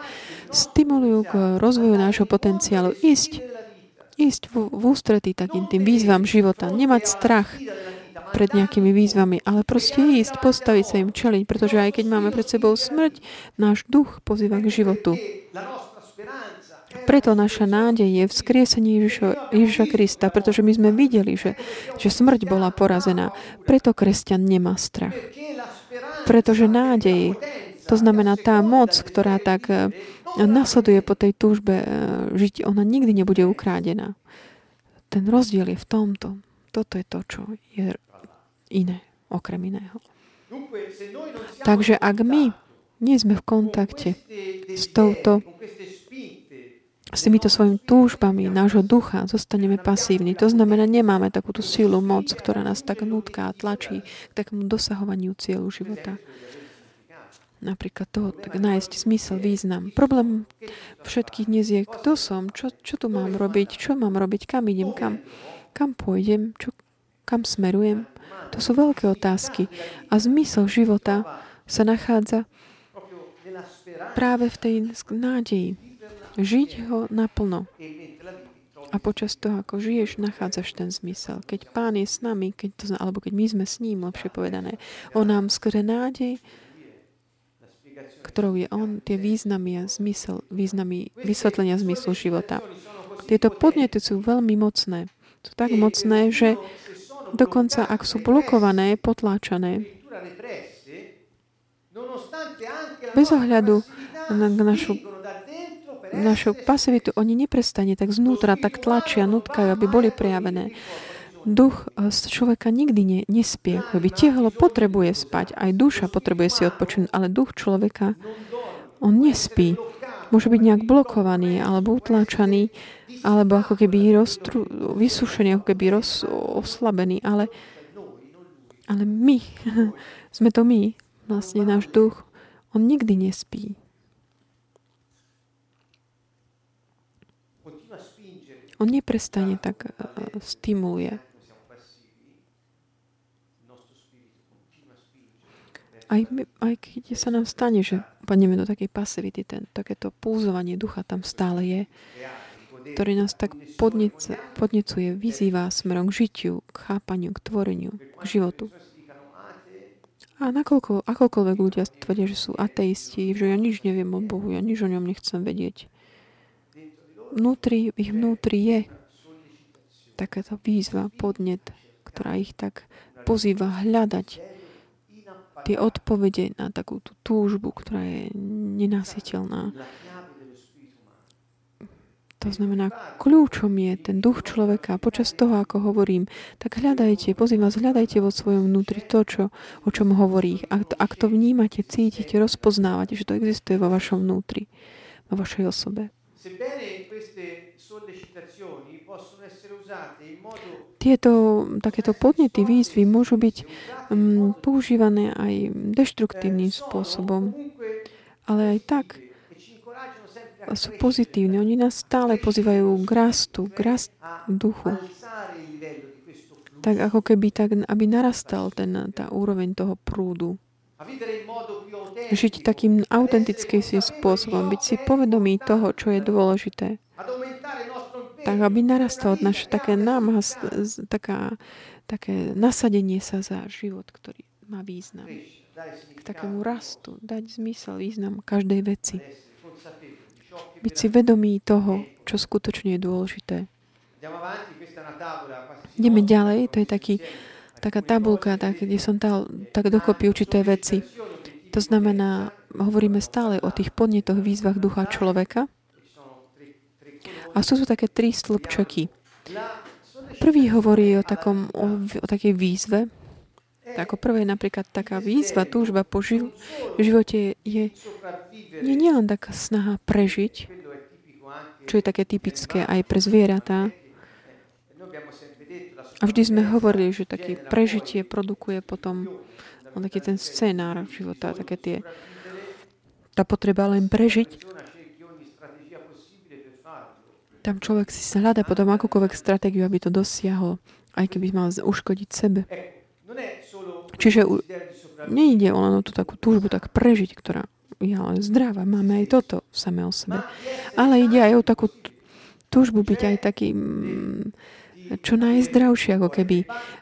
stimulujú k rozvoju nášho potenciálu. Ísť, ísť v, v ústretí takým tým výzvam života. Nemať strach pred nejakými výzvami, ale proste ísť, postaviť sa im čeliť, pretože aj keď máme pred sebou smrť, náš duch pozýva k životu. Preto naša nádej je v skriesení Ježiša, Krista, pretože my sme videli, že, že smrť bola porazená. Preto kresťan nemá strach. Pretože nádej, to znamená tá moc, ktorá tak eh, nasleduje po tej túžbe eh, žiť, ona nikdy nebude ukrádená. Ten rozdiel je v tomto. Toto je to, čo je iné, okrem iného. Takže ak my nie sme v kontakte s touto s týmito svojimi túžbami nášho ducha zostaneme pasívni. To znamená, nemáme takúto silu, moc, ktorá nás tak nutká a tlačí k takému dosahovaniu cieľu života. Napríklad toho, tak nájsť zmysel, význam. Problém všetkých dnes je, kto som, čo, čo tu mám robiť, čo mám robiť, kam idem, kam, kam pôjdem, čo, kam smerujem. To sú veľké otázky. A zmysel života sa nachádza práve v tej nádeji. Žiť ho naplno. A počas toho, ako žiješ, nachádzaš ten zmysel. Keď Pán je s nami, keď to, alebo keď my sme s ním, lepšie povedané, on nám skrze nádej, ktorou je on, tie významy a zmysel, významy vysvetlenia zmyslu života. Tieto podnety sú veľmi mocné. Sú tak mocné, že dokonca ak sú blokované, potláčané, bez ohľadu na našu, našu pasivitu, oni neprestane tak znútra, tak tlačia, nutkajú, aby boli prejavené. Duch z človeka nikdy ne, nespie. By telo potrebuje spať, aj duša potrebuje si odpočinúť, ale duch človeka, on nespí. Môže byť nejak blokovaný, alebo utláčaný, alebo ako keby roztru, vysušený, ako keby roz, oslabený, ale, ale my, sme to my, vlastne náš duch, on nikdy nespí. On neprestane tak uh, stimuluje. Aj, my, aj keď sa nám stane, že padneme do takej pasivity, ten, takéto púzovanie ducha tam stále je, ktorý nás tak podnece, podnecuje, vyzýva smerom k žitiu, k chápaniu, k tvoreniu, k životu. A nakoľko, akokoľvek ľudia tvrdia, že sú ateisti, že ja nič neviem o Bohu, ja nič o ňom nechcem vedieť. Vnútri, ich vnútri je takáto výzva, podnet, ktorá ich tak pozýva hľadať tie odpovede na takú tú túžbu, ktorá je nenasytelná. To znamená, kľúčom je ten duch človeka. Počas toho, ako hovorím, tak hľadajte, pozývam vás, hľadajte vo svojom vnútri to, čo, o čom hovorí. Ak to, ak to vnímate, cítite, rozpoznávate, že to existuje vo vašom vnútri, vo vašej osobe. Tieto takéto podnety, výzvy môžu byť um, používané aj deštruktívnym spôsobom. Ale aj tak sú pozitívne. Oni nás stále pozývajú k rastu, k rast duchu. Tak ako keby tak, aby narastal ten, tá úroveň toho prúdu. Žiť takým autentickým spôsobom, byť si povedomý toho, čo je dôležité. Tak, aby narastal naše také námaz, taká, také nasadenie sa za život, ktorý má význam. K takému rastu, dať zmysel, význam každej veci. Byť si vedomý toho, čo skutočne je dôležité. Ideme ďalej, to je taký, taká tabulka, tak, kde som dal tak dokopy určité veci. To znamená, hovoríme stále o tých podnetoch, výzvach ducha človeka. A sú tu také tri stĺpčeky. Prvý hovorí o, takom, o, o takej výzve. Ako prvé napríklad taká výzva, túžba po živ- živote je, je nielen taká snaha prežiť, čo je také typické aj pre zvieratá. A vždy sme hovorili, že taký prežitie produkuje potom no, taký ten scénár života, také tie tá potreba len prežiť. Tam človek si hľada potom akúkoľvek stratégiu, aby to dosiahol, aj keby mal uškodiť sebe. Čiže nejde o len o tú takú túžbu tak prežiť, ktorá je ale zdravá. Máme aj toto samé o sebe. Ale ide aj o takú túžbu byť aj taký čo najzdravšie, ako keby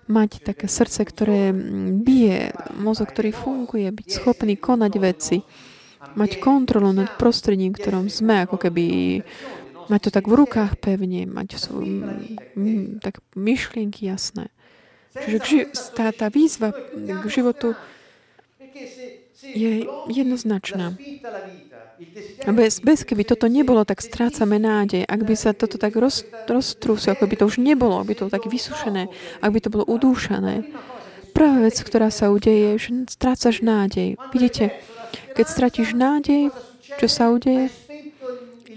mať také srdce, ktoré mm, bije, mozog, ktorý funguje, byť schopný konať veci, mať kontrolu nad prostredím, ktorom sme, ako keby mať to tak v rukách pevne, mať svoj, m, tak myšlienky jasné. Čiže tá, tá výzva k životu je jednoznačná. Bez, bez keby toto nebolo, tak strácame nádej. Ak by sa toto tak roz, roztrúsilo, ako by to už nebolo, aby to bolo tak vysušené, ak by to bolo udúšané. Prvá vec, ktorá sa udeje, je, že strácaš nádej. Vidíte, keď stratíš nádej, čo sa udeje?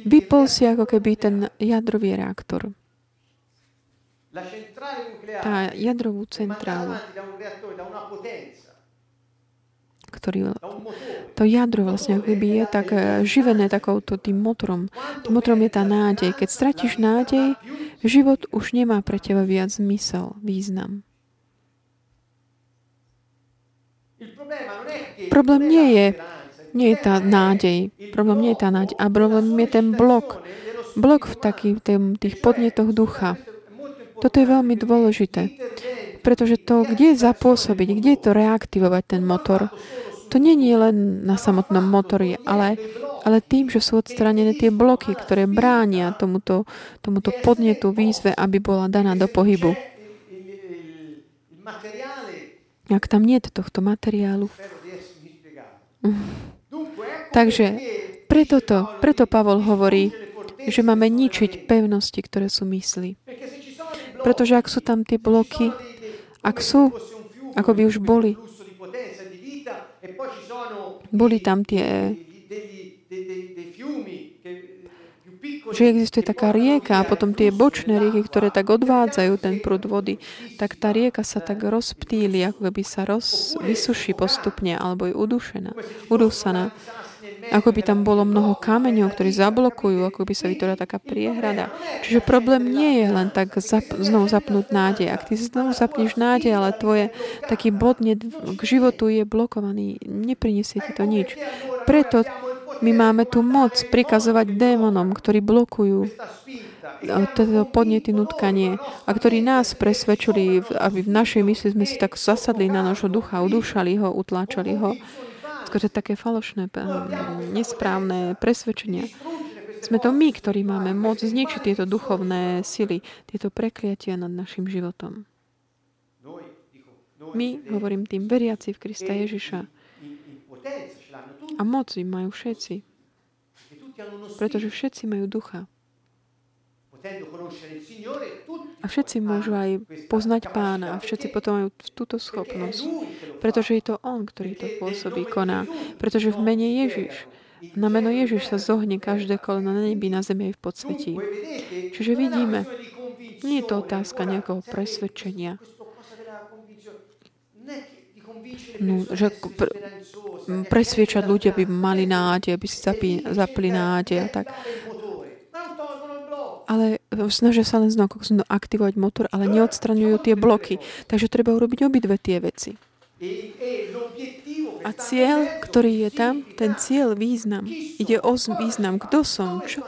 Vypol si ako keby ten jadrový reaktor. Tá jadrovú centrálu ktorý, to jadro vlastne, ako je tak eh, živené takouto tým motorom. Tým motorom je tá nádej. Keď stratíš nádej, život už nemá pre teba viac zmysel, význam. Problém nie je, nie je tá nádej. Problém nie je tá nádej. A problém je ten blok. Blok v takých tých podnetoch ducha. Toto je veľmi dôležité. Pretože to, kde zapôsobiť, kde to reaktivovať ten motor, to nie je len na samotnom motori, ale, ale tým, že sú odstranené tie bloky, ktoré bránia tomuto, tomuto podnetu výzve, aby bola daná do pohybu. Ak tam nie je tohto materiálu. Takže preto, to, preto Pavol hovorí, že máme ničiť pevnosti, ktoré sú mysli. Pretože ak sú tam tie bloky, ak sú, ako by už boli. Boli tam tie že existuje taká rieka a potom tie bočné rieky, ktoré tak odvádzajú ten prúd vody, tak tá rieka sa tak rozptýli, ako keby sa roz, vysuší postupne, alebo je udušená, udúsaná. Ako by tam bolo mnoho kameňov, ktorí zablokujú, ako by sa vytvorila taká priehrada. Čiže problém nie je len tak zap, znovu zapnúť nádej. Ak ty znovu zapneš nádej, ale tvoje taký bod k životu je blokovaný, nepriniesie ti to nič. Preto my máme tu moc prikazovať démonom, ktorí blokujú toto podnety nutkanie a ktorí nás presvedčili, aby v našej mysli sme si tak zasadli na nášho ducha, udúšali ho, utláčali ho skôr také falošné, nesprávne presvedčenia. Sme to my, ktorí máme moc zničiť tieto duchovné sily, tieto prekliatia nad našim životom. My, hovorím tým, veriaci v Krista Ježiša. A moc im majú všetci. Pretože všetci majú ducha. A všetci môžu aj poznať pána a všetci potom majú túto schopnosť. Pretože je to on, ktorý to pôsobí, koná. Pretože v mene Ježiš, na meno Ježiš sa zohne každé koleno na nebi, na zemi aj v podsvetí. Čiže vidíme, nie je to otázka nejakého presvedčenia. No, že pr- presviečať ľudia by mali nádej, aby si zapli, zapli nádej a tak ale snažia sa len znovu aktivovať motor, ale neodstraňujú tie bloky. Takže treba urobiť obidve tie veci. A cieľ, ktorý je tam, ten cieľ, význam. Ide o význam. Kto som? Čo,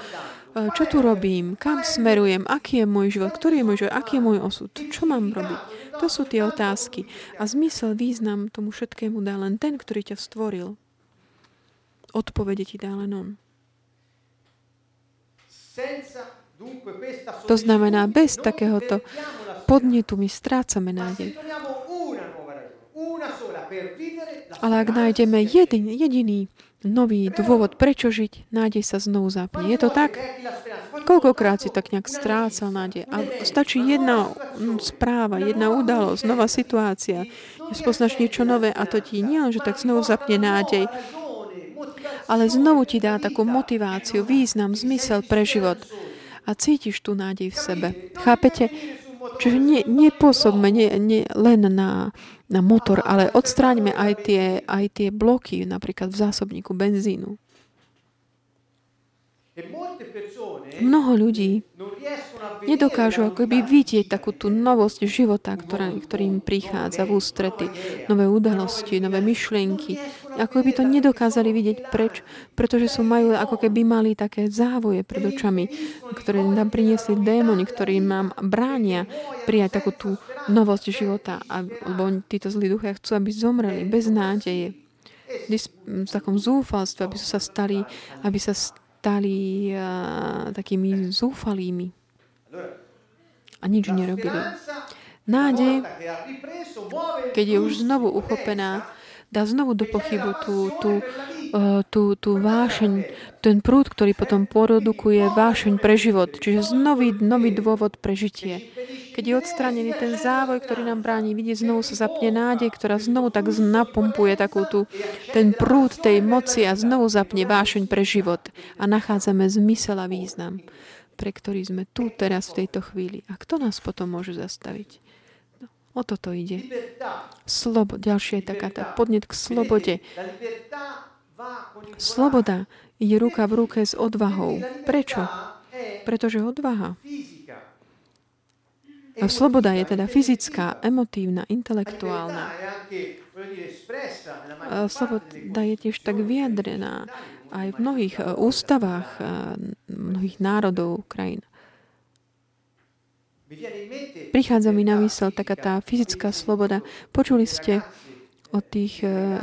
e, čo tu robím? Kam smerujem? Aký je môj život? Ktorý je môj život? Aký je môj osud? Čo mám robiť? To sú tie otázky. A zmysel, význam tomu všetkému dá len ten, ktorý ťa stvoril. Odpovede ti dá len on. To znamená, bez takéhoto podnetu my strácame nádej. Ale ak nájdeme jedin, jediný nový dôvod, prečo žiť, nádej sa znovu zapne. Je to tak? Koľkokrát si tak nejak strácal nádej? A stačí jedna správa, jedna udalosť, nová situácia. Spoznáš niečo nové a to ti nie že tak znovu zapne nádej, ale znovu ti dá takú motiváciu, význam, zmysel pre život a cítiš tú nádej v sebe. Chápete? Čiže ne, nepôsobme nie, nie len na, na motor, ale odstráňme aj tie, aj tie bloky, napríklad v zásobníku benzínu. Mnoho ľudí nedokážu akoby vidieť takú tú novosť života, ktorá, ktorým prichádza v ústrety, nové udalosti, nové myšlienky. Ako by to nedokázali vidieť preč, pretože sú majú, ako keby mali také závoje pred očami, ktoré nám priniesli démoni, ktorí nám bránia prijať takú tú novosť života. Lebo títo zlí duchy chcú, aby zomreli bez nádeje v takom zúfalstve, aby sa stali, aby sa stali uh, takými zúfalými a nič nerobili. Nádej, keď je už znovu uchopená, dá znovu do pochybu tú, tú, tú, tú vášeň, ten prúd, ktorý potom produkuje vášeň pre život. Čiže nový, nový dôvod pre žitie. Keď je odstranený ten závoj, ktorý nám bráni vidieť, znovu sa zapne nádej, ktorá znovu tak napumpuje takú tú, ten prúd tej moci a znovu zapne vášeň pre život. A nachádzame zmysel a význam, pre ktorý sme tu teraz v tejto chvíli. A kto nás potom môže zastaviť? O toto ide. Slobo, ďalšia je taká tá podnet k slobode. Sloboda ide ruka v ruke s odvahou. Prečo? Pretože odvaha. A sloboda je teda fyzická, emotívna, intelektuálna. Sloboda je tiež tak vyjadrená aj v mnohých e, ústavách e, mnohých národov, krajín. Prichádza mi na mysel taká tá fyzická sloboda. Počuli ste o tých uh,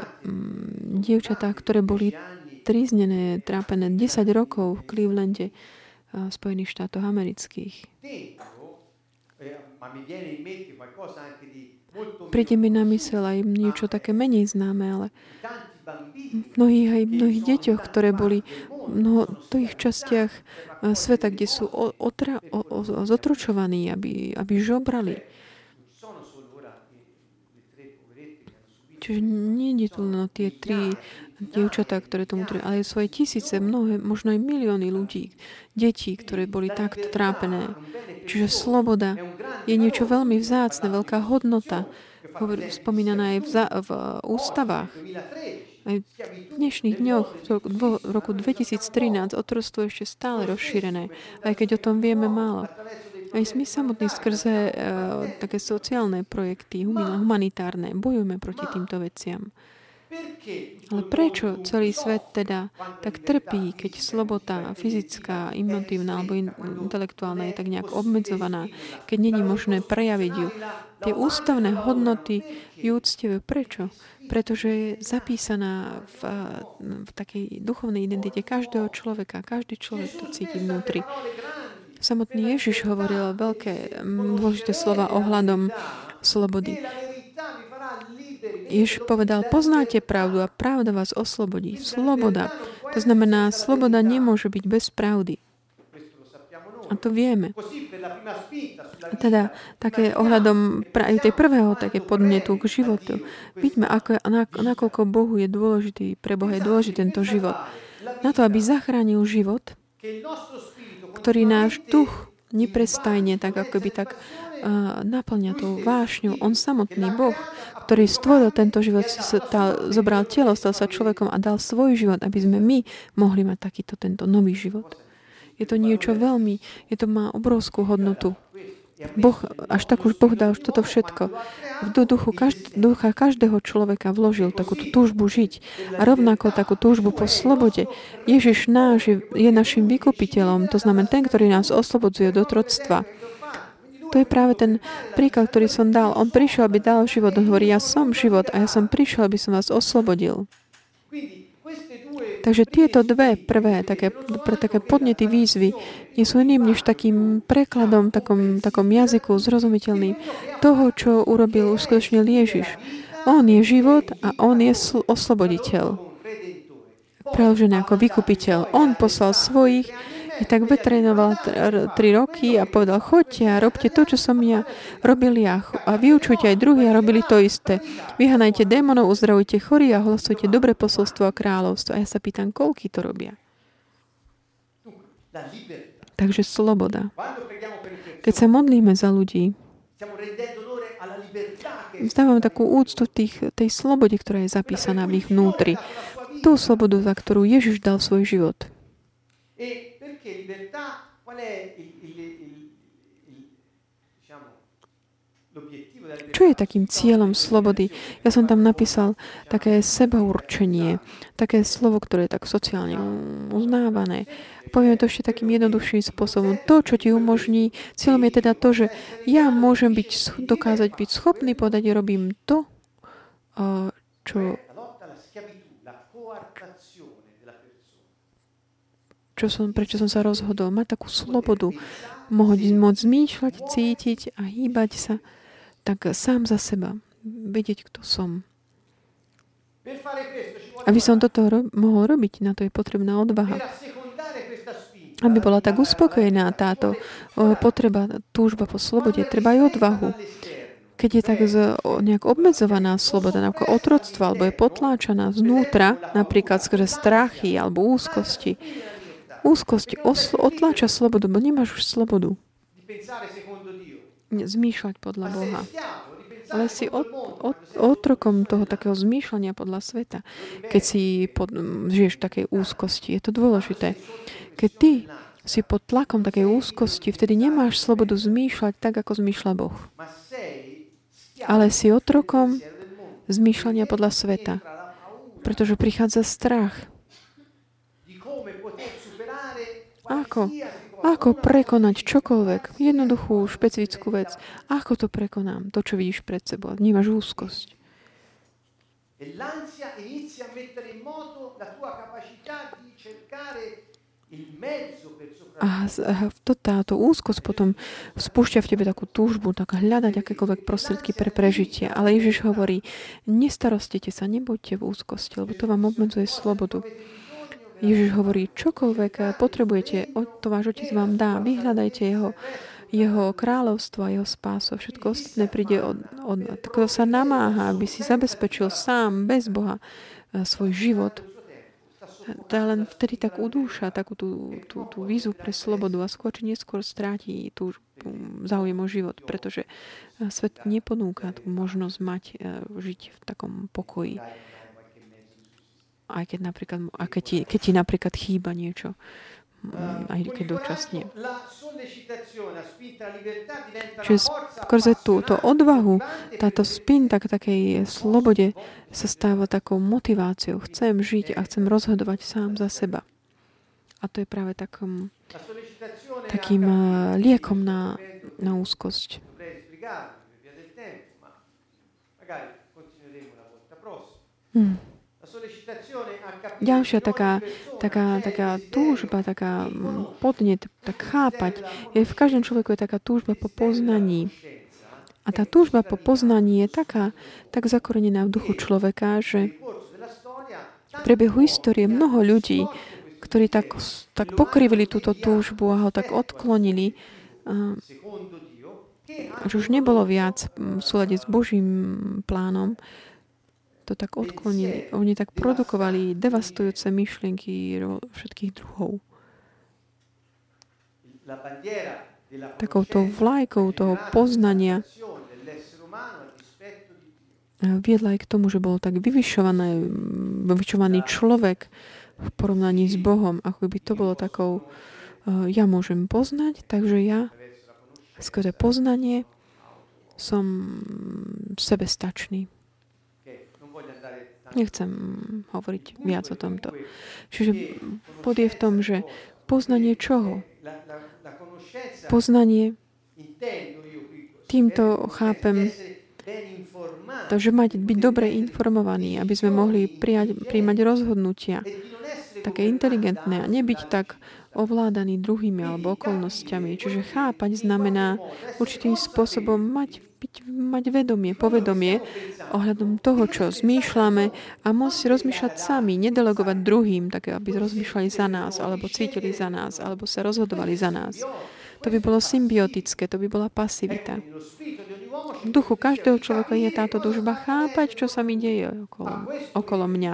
dievčatách, ktoré boli tríznené, trápené 10 rokov v Clevelande, uh, Spojených štátoch amerických. Príde mi na mysel aj niečo také menej známe, ale mnohých aj mnohých deťoch, ktoré boli v mnohých častiach eh, sveta, kde sú otra, o, o, zotročovaní, aby, aby žobrali. Čiže nie je tu len tie tri dievčatá, ktoré tomu treba, ale svoje tisíce, mnohé, možno aj milióny ľudí, detí, ktoré boli takto trápené. Čiže sloboda je niečo veľmi vzácne, veľká hodnota, spomínaná aj v, v ústavách. Aj v dnešných dňoch, v roku 2013, otrostvo je ešte stále rozšírené, aj keď o tom vieme málo. Aj my samotní skrze uh, také sociálne projekty, humanitárne, bojujeme proti týmto veciam. Ale prečo celý svet teda tak trpí, keď slobota fyzická, emotívna alebo intelektuálna je tak nejak obmedzovaná, keď není možné prejaviť ju? Tie ústavné hodnoty ju uctievajú. Prečo? Pretože je zapísaná v, v takej duchovnej identite každého človeka. Každý človek to cíti vnútri. Samotný Ježiš hovoril veľké dôležité slova ohľadom slobody. Ježiš povedal, poznáte pravdu a pravda vás oslobodí. Sloboda. To znamená, sloboda nemôže byť bez pravdy. A to vieme. A teda také ohľadom tej prvého také podnetu k životu. Vidíme, ako, nakoľko Bohu je dôležitý, pre Boha je dôležitý tento život. Na to, aby zachránil život, ktorý náš duch neprestajne, tak ako by tak uh, naplňa tú vášňu. On samotný Boh, ktorý stvoril tento život, stal, zobral telo, stal sa človekom a dal svoj život, aby sme my mohli mať takýto tento nový život. Je to niečo veľmi, je to má obrovskú hodnotu. Boh, až tak už Boh dal už toto všetko. V duchu každ, ducha každého človeka vložil takúto túžbu žiť. A rovnako takú túžbu po slobode. Ježiš náš je, je našim vykupiteľom, to znamená ten, ktorý nás oslobodzuje do troctva. To je práve ten príklad, ktorý som dal. On prišiel, aby dal život. On hovorí, ja som život a ja som prišiel, aby som vás oslobodil. Takže tieto dve prvé také, pre také podnety výzvy nie sú iným než takým prekladom, takom, takom jazyku zrozumiteľným toho, čo urobil uskutočne Ježiš. On je život a on je osloboditeľ. Preložený ako vykupiteľ. On poslal svojich i tak vytrénoval tri roky a povedal, choďte a robte to, čo som ja robil ja. A vyučujte aj druhý a robili to isté. Vyhanajte démonov, uzdravujte chorí a hlasujte dobre posolstvo a kráľovstvo. A ja sa pýtam, koľky to robia? Takže sloboda. Keď sa modlíme za ľudí, vzdávame takú úctu tých, tej slobode, ktorá je zapísaná v ich vnútri. Tú slobodu, za ktorú Ježiš dal svoj život. Perché libertà, qual è il, il, il, il diciamo, čo je takým cieľom slobody? Ja som tam napísal také sebaurčenie, také slovo, ktoré je tak sociálne uznávané. Poviem to ešte takým jednoduchším spôsobom. To, čo ti umožní, cieľom je teda to, že ja môžem byť, dokázať byť schopný povedať, robím to, čo čo som, prečo som sa rozhodol. Mať takú slobodu. Môcť, môcť zmýšľať, cítiť a hýbať sa tak sám za seba. Vedieť, kto som. Aby som toto ro- mohol robiť, na to je potrebná odvaha. Aby bola tak uspokojená táto potreba, túžba po slobode, treba aj odvahu. Keď je tak z, nejak obmedzovaná sloboda, ako otroctvo, alebo je potláčaná znútra, napríklad skrze strachy alebo úzkosti, úzkosť oslo, otláča slobodu, bo nemáš už slobodu. Zmýšľať podľa Boha ale si od, od, otrokom toho takého zmýšľania podľa sveta. Keď si pod, žiješ v takej úzkosti, je to dôležité. Keď ty si pod tlakom takej úzkosti, vtedy nemáš slobodu zmýšľať tak, ako zmýšľa Boh. Ale si otrokom zmýšľania podľa sveta. Pretože prichádza strach. Ako? Ako prekonať čokoľvek, jednoduchú, špecifickú vec. Ako to prekonám? To, čo vidíš pred sebou. Vnímaš úzkosť. E a to, táto úzkosť potom spúšťa v tebe takú túžbu, tak hľadať akékoľvek prostriedky pre prežitie. Ale Ježiš hovorí, nestarostite sa, nebojte v úzkosti, lebo to vám obmedzuje slobodu. Ježiš hovorí, čokoľvek potrebujete, to váš otec vám dá. Vyhľadajte jeho, jeho kráľovstvo a jeho spáso. Všetko ostatné príde od, od, kto sa namáha, aby si zabezpečil sám, bez Boha, e, svoj život. To len vtedy tak udúša takú tú, tú, tú vízu pre slobodu a skôr či neskôr stráti tú záujem o život, pretože e, svet neponúka tú možnosť mať, žiť v takom pokoji aj keď, napríklad, a keď, ti, keď ti napríklad chýba niečo, mm, aj keď dočasne. Čiže skrze túto odvahu, táto spin tak takej slobode sa stáva takou motiváciou. Chcem žiť a chcem rozhodovať sám za seba. A to je práve takom, takým liekom na, na úzkosť. Hmm. Ďalšia taká, taká, taká túžba, taká mm, podnet, tak chápať. Je, v každom človeku je taká túžba po poznaní. A tá túžba po poznaní je taká, tak zakorenená v duchu človeka, že v priebehu histórie mnoho ľudí, ktorí tak, tak pokrivili túto túžbu a ho tak odklonili, že už nebolo viac v súlade s Božím plánom, to tak odklonili. Oni tak produkovali devastujúce myšlienky všetkých druhov. Takouto vlajkou toho poznania viedla aj k tomu, že bol tak vyvyšovaný, vyvyšovaný človek v porovnaní s Bohom. Ako by to bolo takou, uh, ja môžem poznať, takže ja skrze poznanie som sebestačný. Nechcem hovoriť viac o tomto. Čiže pod je v tom, že poznanie čoho? Poznanie týmto chápem to, že mať, byť dobre informovaní, aby sme mohli prijať, príjmať rozhodnutia také inteligentné a nebyť tak ovládaný druhými alebo okolnostiami. Čiže chápať znamená určitým spôsobom mať byť, mať vedomie, povedomie ohľadom toho, čo zmýšľame a môcť rozmýšľať sami, nedelegovať druhým, tak aby rozmýšľali za nás, alebo cítili za nás, alebo sa rozhodovali za nás. To by bolo symbiotické, to by bola pasivita. V duchu každého človeka je táto dužba chápať, čo sa mi deje okolo, okolo mňa.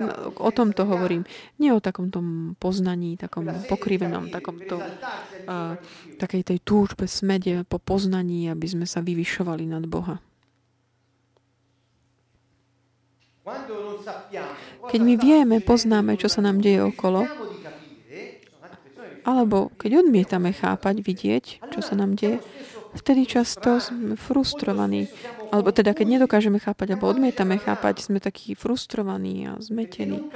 No, o tom to hovorím. Nie o takom tom poznaní, takom pokrivenom, takom to, uh, takej tej túžbe, smede po poznaní, aby sme sa vyvyšovali nad Boha. Keď my vieme, poznáme, čo sa nám deje okolo, alebo keď odmietame chápať, vidieť, čo sa nám deje, vtedy často sme frustrovaní. Alebo teda, keď nedokážeme chápať, alebo odmietame chápať, sme takí frustrovaní a zmetení.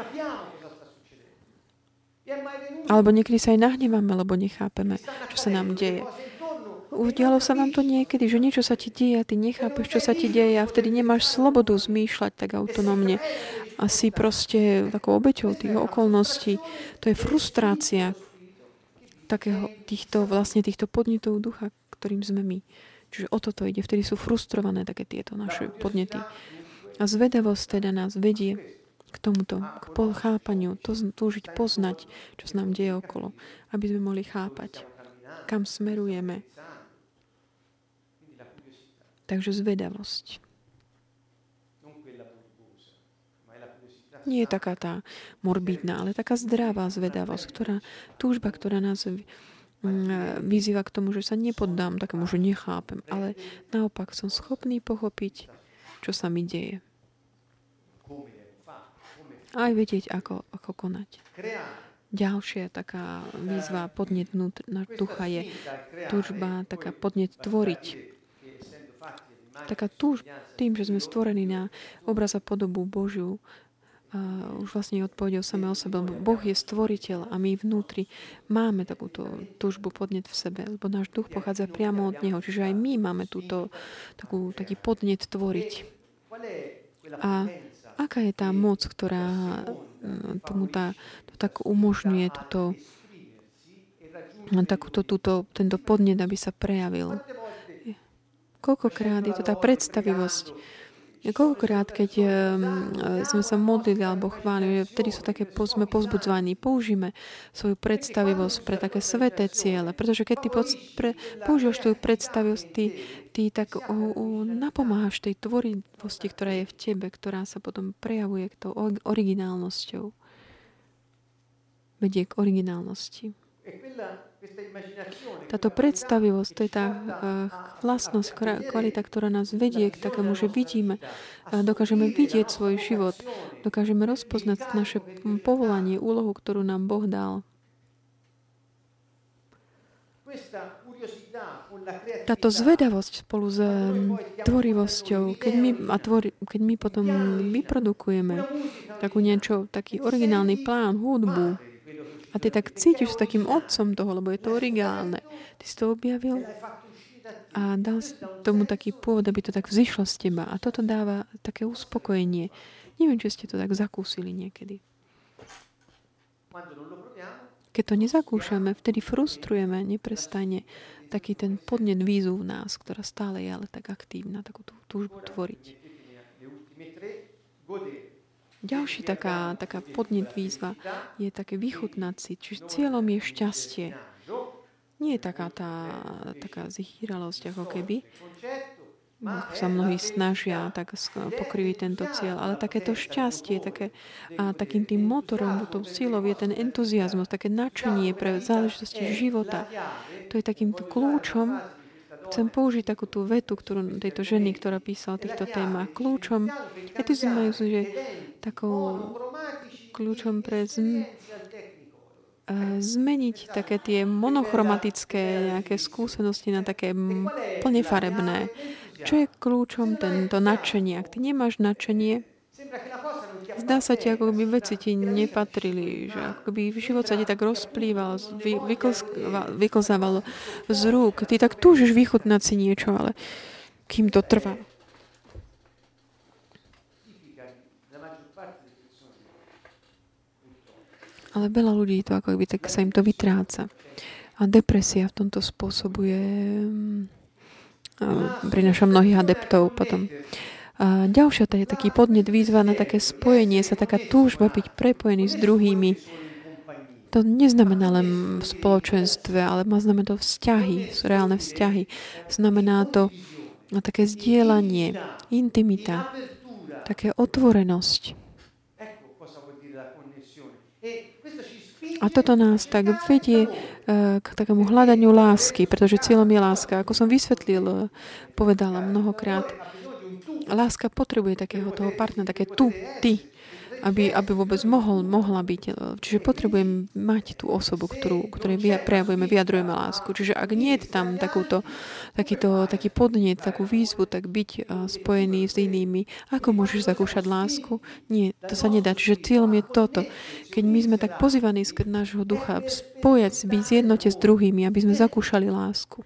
Alebo niekedy sa aj nahnevame, lebo nechápeme, čo sa nám deje. udialo sa vám to niekedy, že niečo sa ti deje a ty nechápeš, čo sa ti deje a vtedy nemáš slobodu zmýšľať tak autonómne a si proste takou obeťou tých okolností. To je frustrácia takého, týchto, vlastne týchto podnetov ducha, ktorým sme my. Čiže o toto ide. Vtedy sú frustrované také tieto naše podnety. A zvedavosť teda nás vedie k tomuto, k chápaniu, to túžiť poznať, čo sa nám deje okolo, aby sme mohli chápať, kam smerujeme. Takže zvedavosť. Nie je taká tá morbidná, ale taká zdravá zvedavosť, ktorá, túžba, ktorá nás Mm, vyzýva k tomu, že sa nepoddám takému, že nechápem, ale naopak som schopný pochopiť, čo sa mi deje. Aj vedieť, ako, ako konať. Ďalšia taká výzva, podnet na ducha je túžba, taká podnet tvoriť. Taká túž, tým, že sme stvorení na obraz a podobu Božiu, už vlastne odpovedel samé o sebe, lebo Boh je stvoriteľ a my vnútri máme takúto túžbu podnet v sebe, lebo náš duch pochádza priamo od Neho. Čiže aj my máme túto, takú, taký podnet tvoriť. A aká je tá moc, ktorá tomu tá, to tak umožňuje túto, takúto, túto, tento podnet, aby sa prejavil? Koľkokrát je to tá predstavivosť, Koľkokrát, keď um, sme sa modlili alebo chválili, vtedy sú také, sme pozbudzovaní, použijeme svoju predstavivosť pre také sveté ciele, pretože keď ty pre, používaš predstavivosť, ty, ty tak o, o, napomáhaš tej tvorivosti, ktorá je v tebe, ktorá sa potom prejavuje k tou originálnosťou. Vedie k originálnosti. Táto predstavivosť, to je tá eh, vlastnosť, kvalita, ktorá nás vedie k takému, že vidíme, dokážeme vidieť svoj život, dokážeme rozpoznať naše povolanie, úlohu, ktorú nám Boh dal. Táto zvedavosť spolu s tvorivosťou, keď my, a tvori, keď my potom vyprodukujeme takú niečo, taký originálny plán, hudbu, a ty tak cítiš s takým otcom toho, lebo je to originálne. Ty si to objavil a dal tomu taký pôvod, aby to tak vzýšlo z teba. A toto dáva také uspokojenie. Neviem, či ste to tak zakúsili niekedy. Keď to nezakúšame, vtedy frustrujeme neprestane taký ten podnet vízu v nás, ktorá stále je ale tak aktívna, takú tú túžbu tvoriť. Ďalší taká, taká podnet výzva je také vychutnať si. Čiže cieľom je šťastie. Nie je taká tá taká zhýralosť, ako keby sa mnohí snažia tak pokriviť tento cieľ, ale takéto šťastie, také, a takým tým motorom, tou sílou je ten entuziasmus, také nadšenie pre záležitosti života. To je takým kľúčom, chcem použiť takú tú vetu, ktorú tejto ženy, ktorá písala týchto témach. Kľúčom, majú, že takou kľúčom pre zm, zmeniť také tie monochromatické nejaké skúsenosti na také plne farebné. Čo je kľúčom tento nadšenie? Ak ty nemáš nadšenie, zdá sa ti, ako by veci ti nepatrili, že ako by život sa ti tak rozplýval, vy, vyklzával z rúk. Ty tak túžiš vychutnať si niečo, ale kým to trvá. Ale veľa ľudí to ako by tak sa im to vytráca. A depresia v tomto spôsobuje mm, prináša mnohých adeptov potom. A ďalšia je taký podnet výzva na také spojenie sa, taká túžba byť prepojený s druhými. To neznamená len v spoločenstve, ale má znamená to vzťahy, reálne vzťahy. Znamená to také zdieľanie, intimita, také otvorenosť. A toto nás tak vedie eh, k takému hľadaniu lásky, pretože cieľom je láska. Ako som vysvetlil, eh, povedala mnohokrát, láska potrebuje takého toho partnera, také tu, ty aby, aby vôbec mohol, mohla byť. Čiže potrebujem mať tú osobu, ktorú, ktorej prejavujeme, vyjadrujeme lásku. Čiže ak nie je tam takúto, takýto, taký podnet, takú výzvu, tak byť spojený s inými, ako môžeš zakúšať lásku? Nie, to sa nedá. Čiže cieľom je toto. Keď my sme tak pozývaní z nášho ducha spojať, byť zjednote s druhými, aby sme zakúšali lásku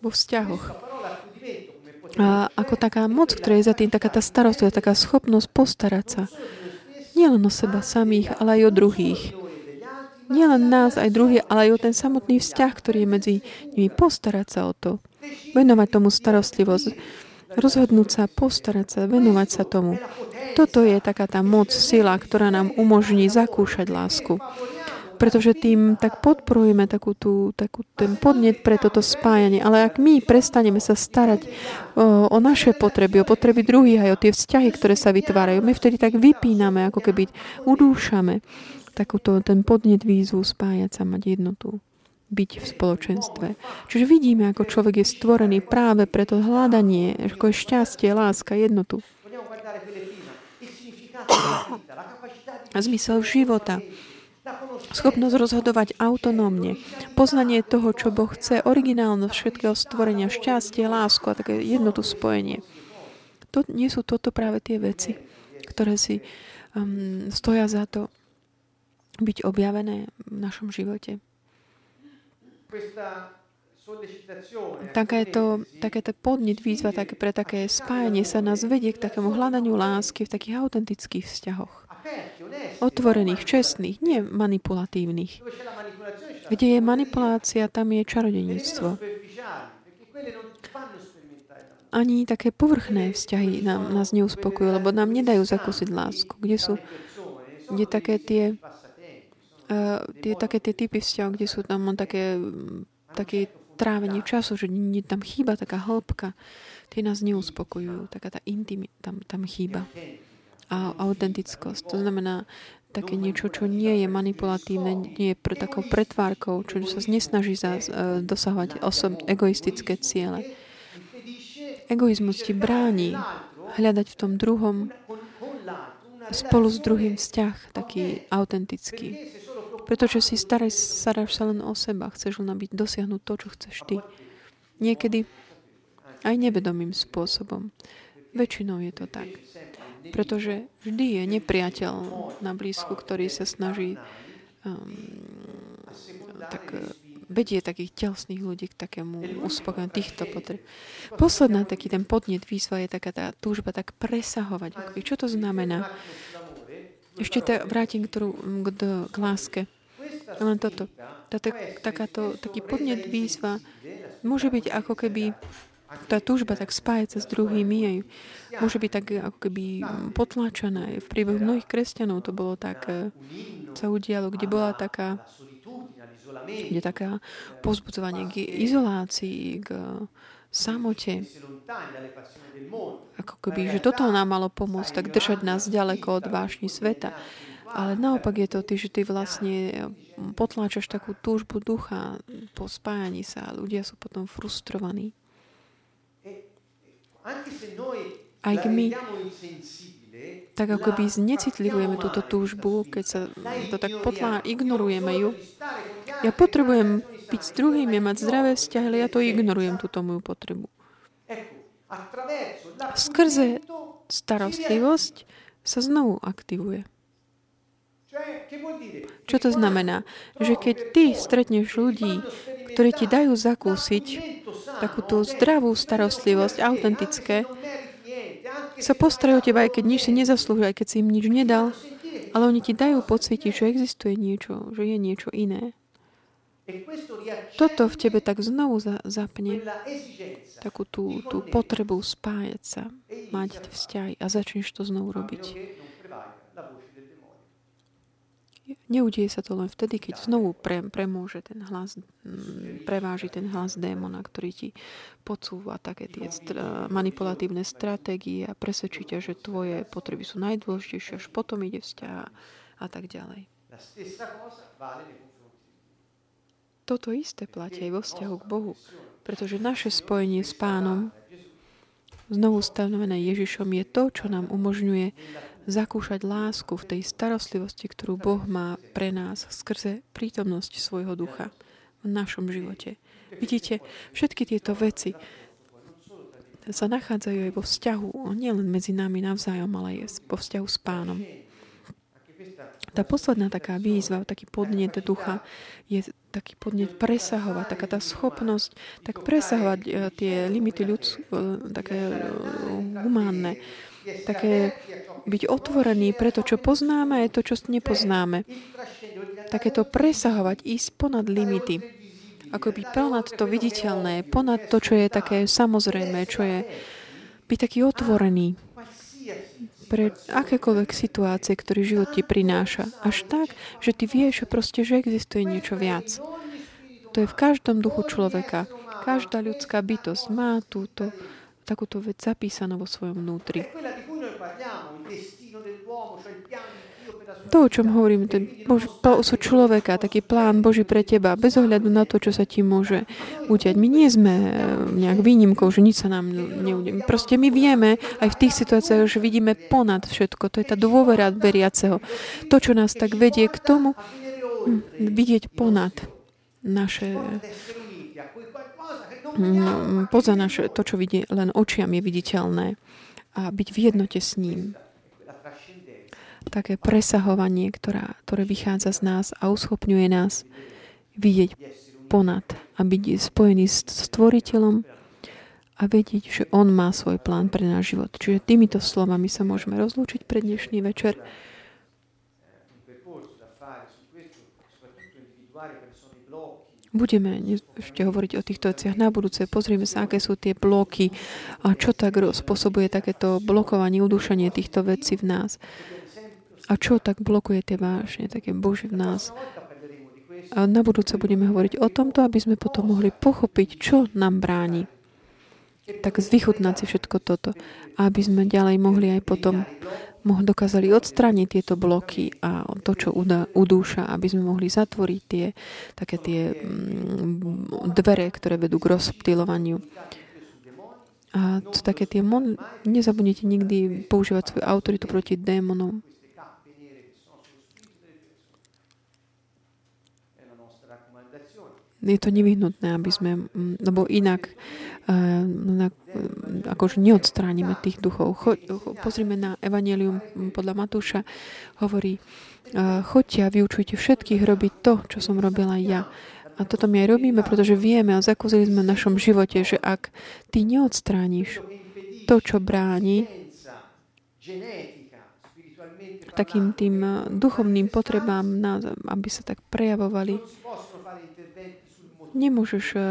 vo vzťahoch. A ako taká moc, ktorá je za tým, taká tá starostlivosť, taká schopnosť postarať sa. Nielen o seba samých, ale aj o druhých. Nielen nás, aj druhých, ale aj o ten samotný vzťah, ktorý je medzi nimi. Postarať sa o to. Venovať tomu starostlivosť. Rozhodnúť sa, postarať sa, venovať sa tomu. Toto je taká tá moc, sila, ktorá nám umožní zakúšať lásku pretože tým tak podporujeme takú tú, takú ten podnet pre toto spájanie. Ale ak my prestaneme sa starať o, o naše potreby, o potreby druhých aj o tie vzťahy, ktoré sa vytvárajú, my vtedy tak vypíname, ako keby udúšame takúto, ten podnet výzvu spájať sa, mať jednotu byť v spoločenstve. Čiže vidíme, ako človek je stvorený práve pre to hľadanie, ako je šťastie, láska, jednotu. A zmysel života Schopnosť rozhodovať autonómne. Poznanie toho, čo Boh chce, originálnosť všetkého stvorenia, šťastie, lásku a také jednotu spojenie. To, nie sú toto práve tie veci, ktoré si um, stoja za to byť objavené v našom živote. Takéto, takéto podnet, výzva také, pre také spájanie sa nás vedie k takému hľadaniu lásky v takých autentických vzťahoch otvorených, čestných, nie manipulatívnych. Kde je manipulácia, tam je čarodeníctvo. Ani také povrchné vzťahy nám, nás neuspokojujú, lebo nám nedajú zakúsiť lásku. Kde sú kde také tie, uh, tie, také tie typy vzťahov, kde sú tam také, také trávenie času, že tam chýba taká hĺbka, tie nás neuspokojujú, taká tá intimita tam, tam chýba a autentickosť. To znamená také niečo, čo nie je manipulatívne, nie je pre takou pretvárkou, čo sa nesnaží za, uh, dosahovať osob, egoistické ciele. Egoizmus ti bráni hľadať v tom druhom spolu s druhým vzťah, taký autentický. Pretože si staráš, staráš sa len o seba, chceš len byť dosiahnuť to, čo chceš ty. Niekedy aj nevedomým spôsobom. Väčšinou je to tak. Pretože vždy je nepriateľ na blízku, ktorý sa snaží um, tak vedie takých telesných ľudí k takému uspokojeniu týchto potreb. Posledná taký ten podnet výzva je taká tá túžba tak presahovať. Čo to znamená? Ešte ta, vrátim k, k, k láske. Len toto. Táto, takáto, taký podnet výzva môže byť ako keby tá túžba tak spájať sa s druhými aj môže byť tak ako keby potláčaná. V priebehu mnohých kresťanov to bolo tak, e, sa udialo, kde bola taká kde taká pozbudzovanie k izolácii, k samote. Ako keby, že toto nám malo pomôcť, tak držať nás ďaleko od vášni sveta. Ale naopak je to ty, že ty vlastne potláčaš takú túžbu ducha po spájaní sa a ľudia sú potom frustrovaní. Aj my tak ako by znecitlivujeme túto túžbu, keď sa to tak potlá, ignorujeme ju. Ja potrebujem byť s druhými, mať zdravé vzťahy, ale ja to ignorujem, túto moju potrebu. Skrze starostlivosť sa znovu aktivuje. Čo to znamená? Že keď ty stretneš ľudí, ktorí ti dajú zakúsiť takúto zdravú starostlivosť, autentické, sa postarajú o teba, aj keď nič si nezaslúžia, aj keď si im nič nedal, ale oni ti dajú pocítiť, že existuje niečo, že je niečo iné. Toto v tebe tak znovu zapne takú tú, tú potrebu spájať sa, mať vzťahy a začneš to znovu robiť. Neudieje sa to len vtedy, keď znovu pre, premôže ten hlas, preváži ten hlas démona, ktorý ti podsúva také tie str- manipulatívne stratégie a presvedčí ťa, že tvoje potreby sú najdôležitejšie, až potom ide vzťah a tak ďalej. Toto isté platí aj vo vzťahu k Bohu, pretože naše spojenie s Pánom, znovu stanovené Ježišom, je to, čo nám umožňuje zakúšať lásku v tej starostlivosti, ktorú Boh má pre nás skrze prítomnosť svojho ducha v našom živote. Vidíte, všetky tieto veci sa nachádzajú aj vo vzťahu, nielen medzi nami navzájom, ale aj vo vzťahu s pánom. Tá posledná taká výzva, taký podnet ducha je taký podnet presahovať, taká tá schopnosť tak presahovať e, tie limity ľudské, také humánne, také byť otvorený pre to, čo poznáme a to, čo nepoznáme. Takéto presahovať, ísť ponad limity. Ako byť ponad to viditeľné, ponad to, čo je také samozrejme, čo je byť taký otvorený pre akékoľvek situácie, ktorý život ti prináša. Až tak, že ty vieš proste, že existuje niečo viac. To je v každom duchu človeka. Každá ľudská bytosť má túto, takúto vec zapísanú vo svojom vnútri. To, o čom hovorím, ten Bož, sú človeka, taký plán Boží pre teba, bez ohľadu na to, čo sa ti môže udiať. My nie sme eh, nejak výnimkou, že nič sa nám neudeje. Proste my vieme, aj v tých situáciách, že vidíme ponad všetko. To je tá dôvera veriaceho. To, čo nás tak vedie k tomu, hm, vidieť ponad naše poza naše, to, čo vidí len očiam je viditeľné a byť v jednote s ním také presahovanie, ktorá, ktoré vychádza z nás a uschopňuje nás vidieť ponad a byť spojený s stvoriteľom a vedieť, že On má svoj plán pre náš život. Čiže týmito slovami sa môžeme rozlúčiť pre dnešný večer. Budeme ešte hovoriť o týchto veciach na budúce. Pozrieme sa, aké sú tie bloky a čo tak spôsobuje takéto blokovanie, udúšanie týchto vecí v nás. A čo tak blokuje tie vášne, také Bože v nás? A na budúce budeme hovoriť o tomto, aby sme potom mohli pochopiť, čo nám bráni. Tak zvychutnať si všetko toto. Aby sme ďalej mohli aj potom dokázali odstrániť tieto bloky a to, čo udúša, aby sme mohli zatvoriť tie, také tie mm, dvere, ktoré vedú k rozptýlovaniu. A to také tie mon... nezabudnite nikdy používať svoju autoritu proti démonom. je to nevyhnutné, aby sme, mm, lebo inak, uh, akože neodstránime tých duchov. Cho, pozrime na Evangelium podľa Matúša, hovorí, uh, choďte a vyučujte všetkých robiť to, čo som robila ja. A toto my aj robíme, pretože vieme a zakúzili sme v našom živote, že ak ty neodstrániš to, čo bráni takým tým duchovným potrebám, aby sa tak prejavovali, Nemôžeš eh,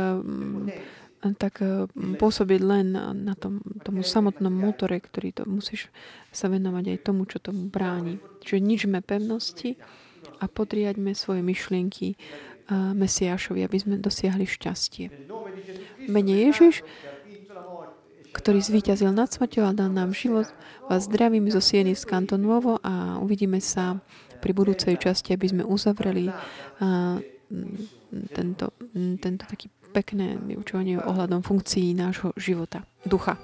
tak eh, pôsobiť len na tom, tomu samotnom motore, ktorý to musíš sa venovať aj tomu, čo tomu bráni. Čiže ničme pevnosti a podriaďme svoje myšlienky eh, Mesiášovi, aby sme dosiahli šťastie. Mene Ježiš, ktorý zvíťazil nad smrťou a dal nám život, vás zdravím zo Sieny z Kantonovo a uvidíme sa pri budúcej časti, aby sme uzavreli tento, tento taký pekné vyučovanie ohľadom funkcií nášho života, ducha.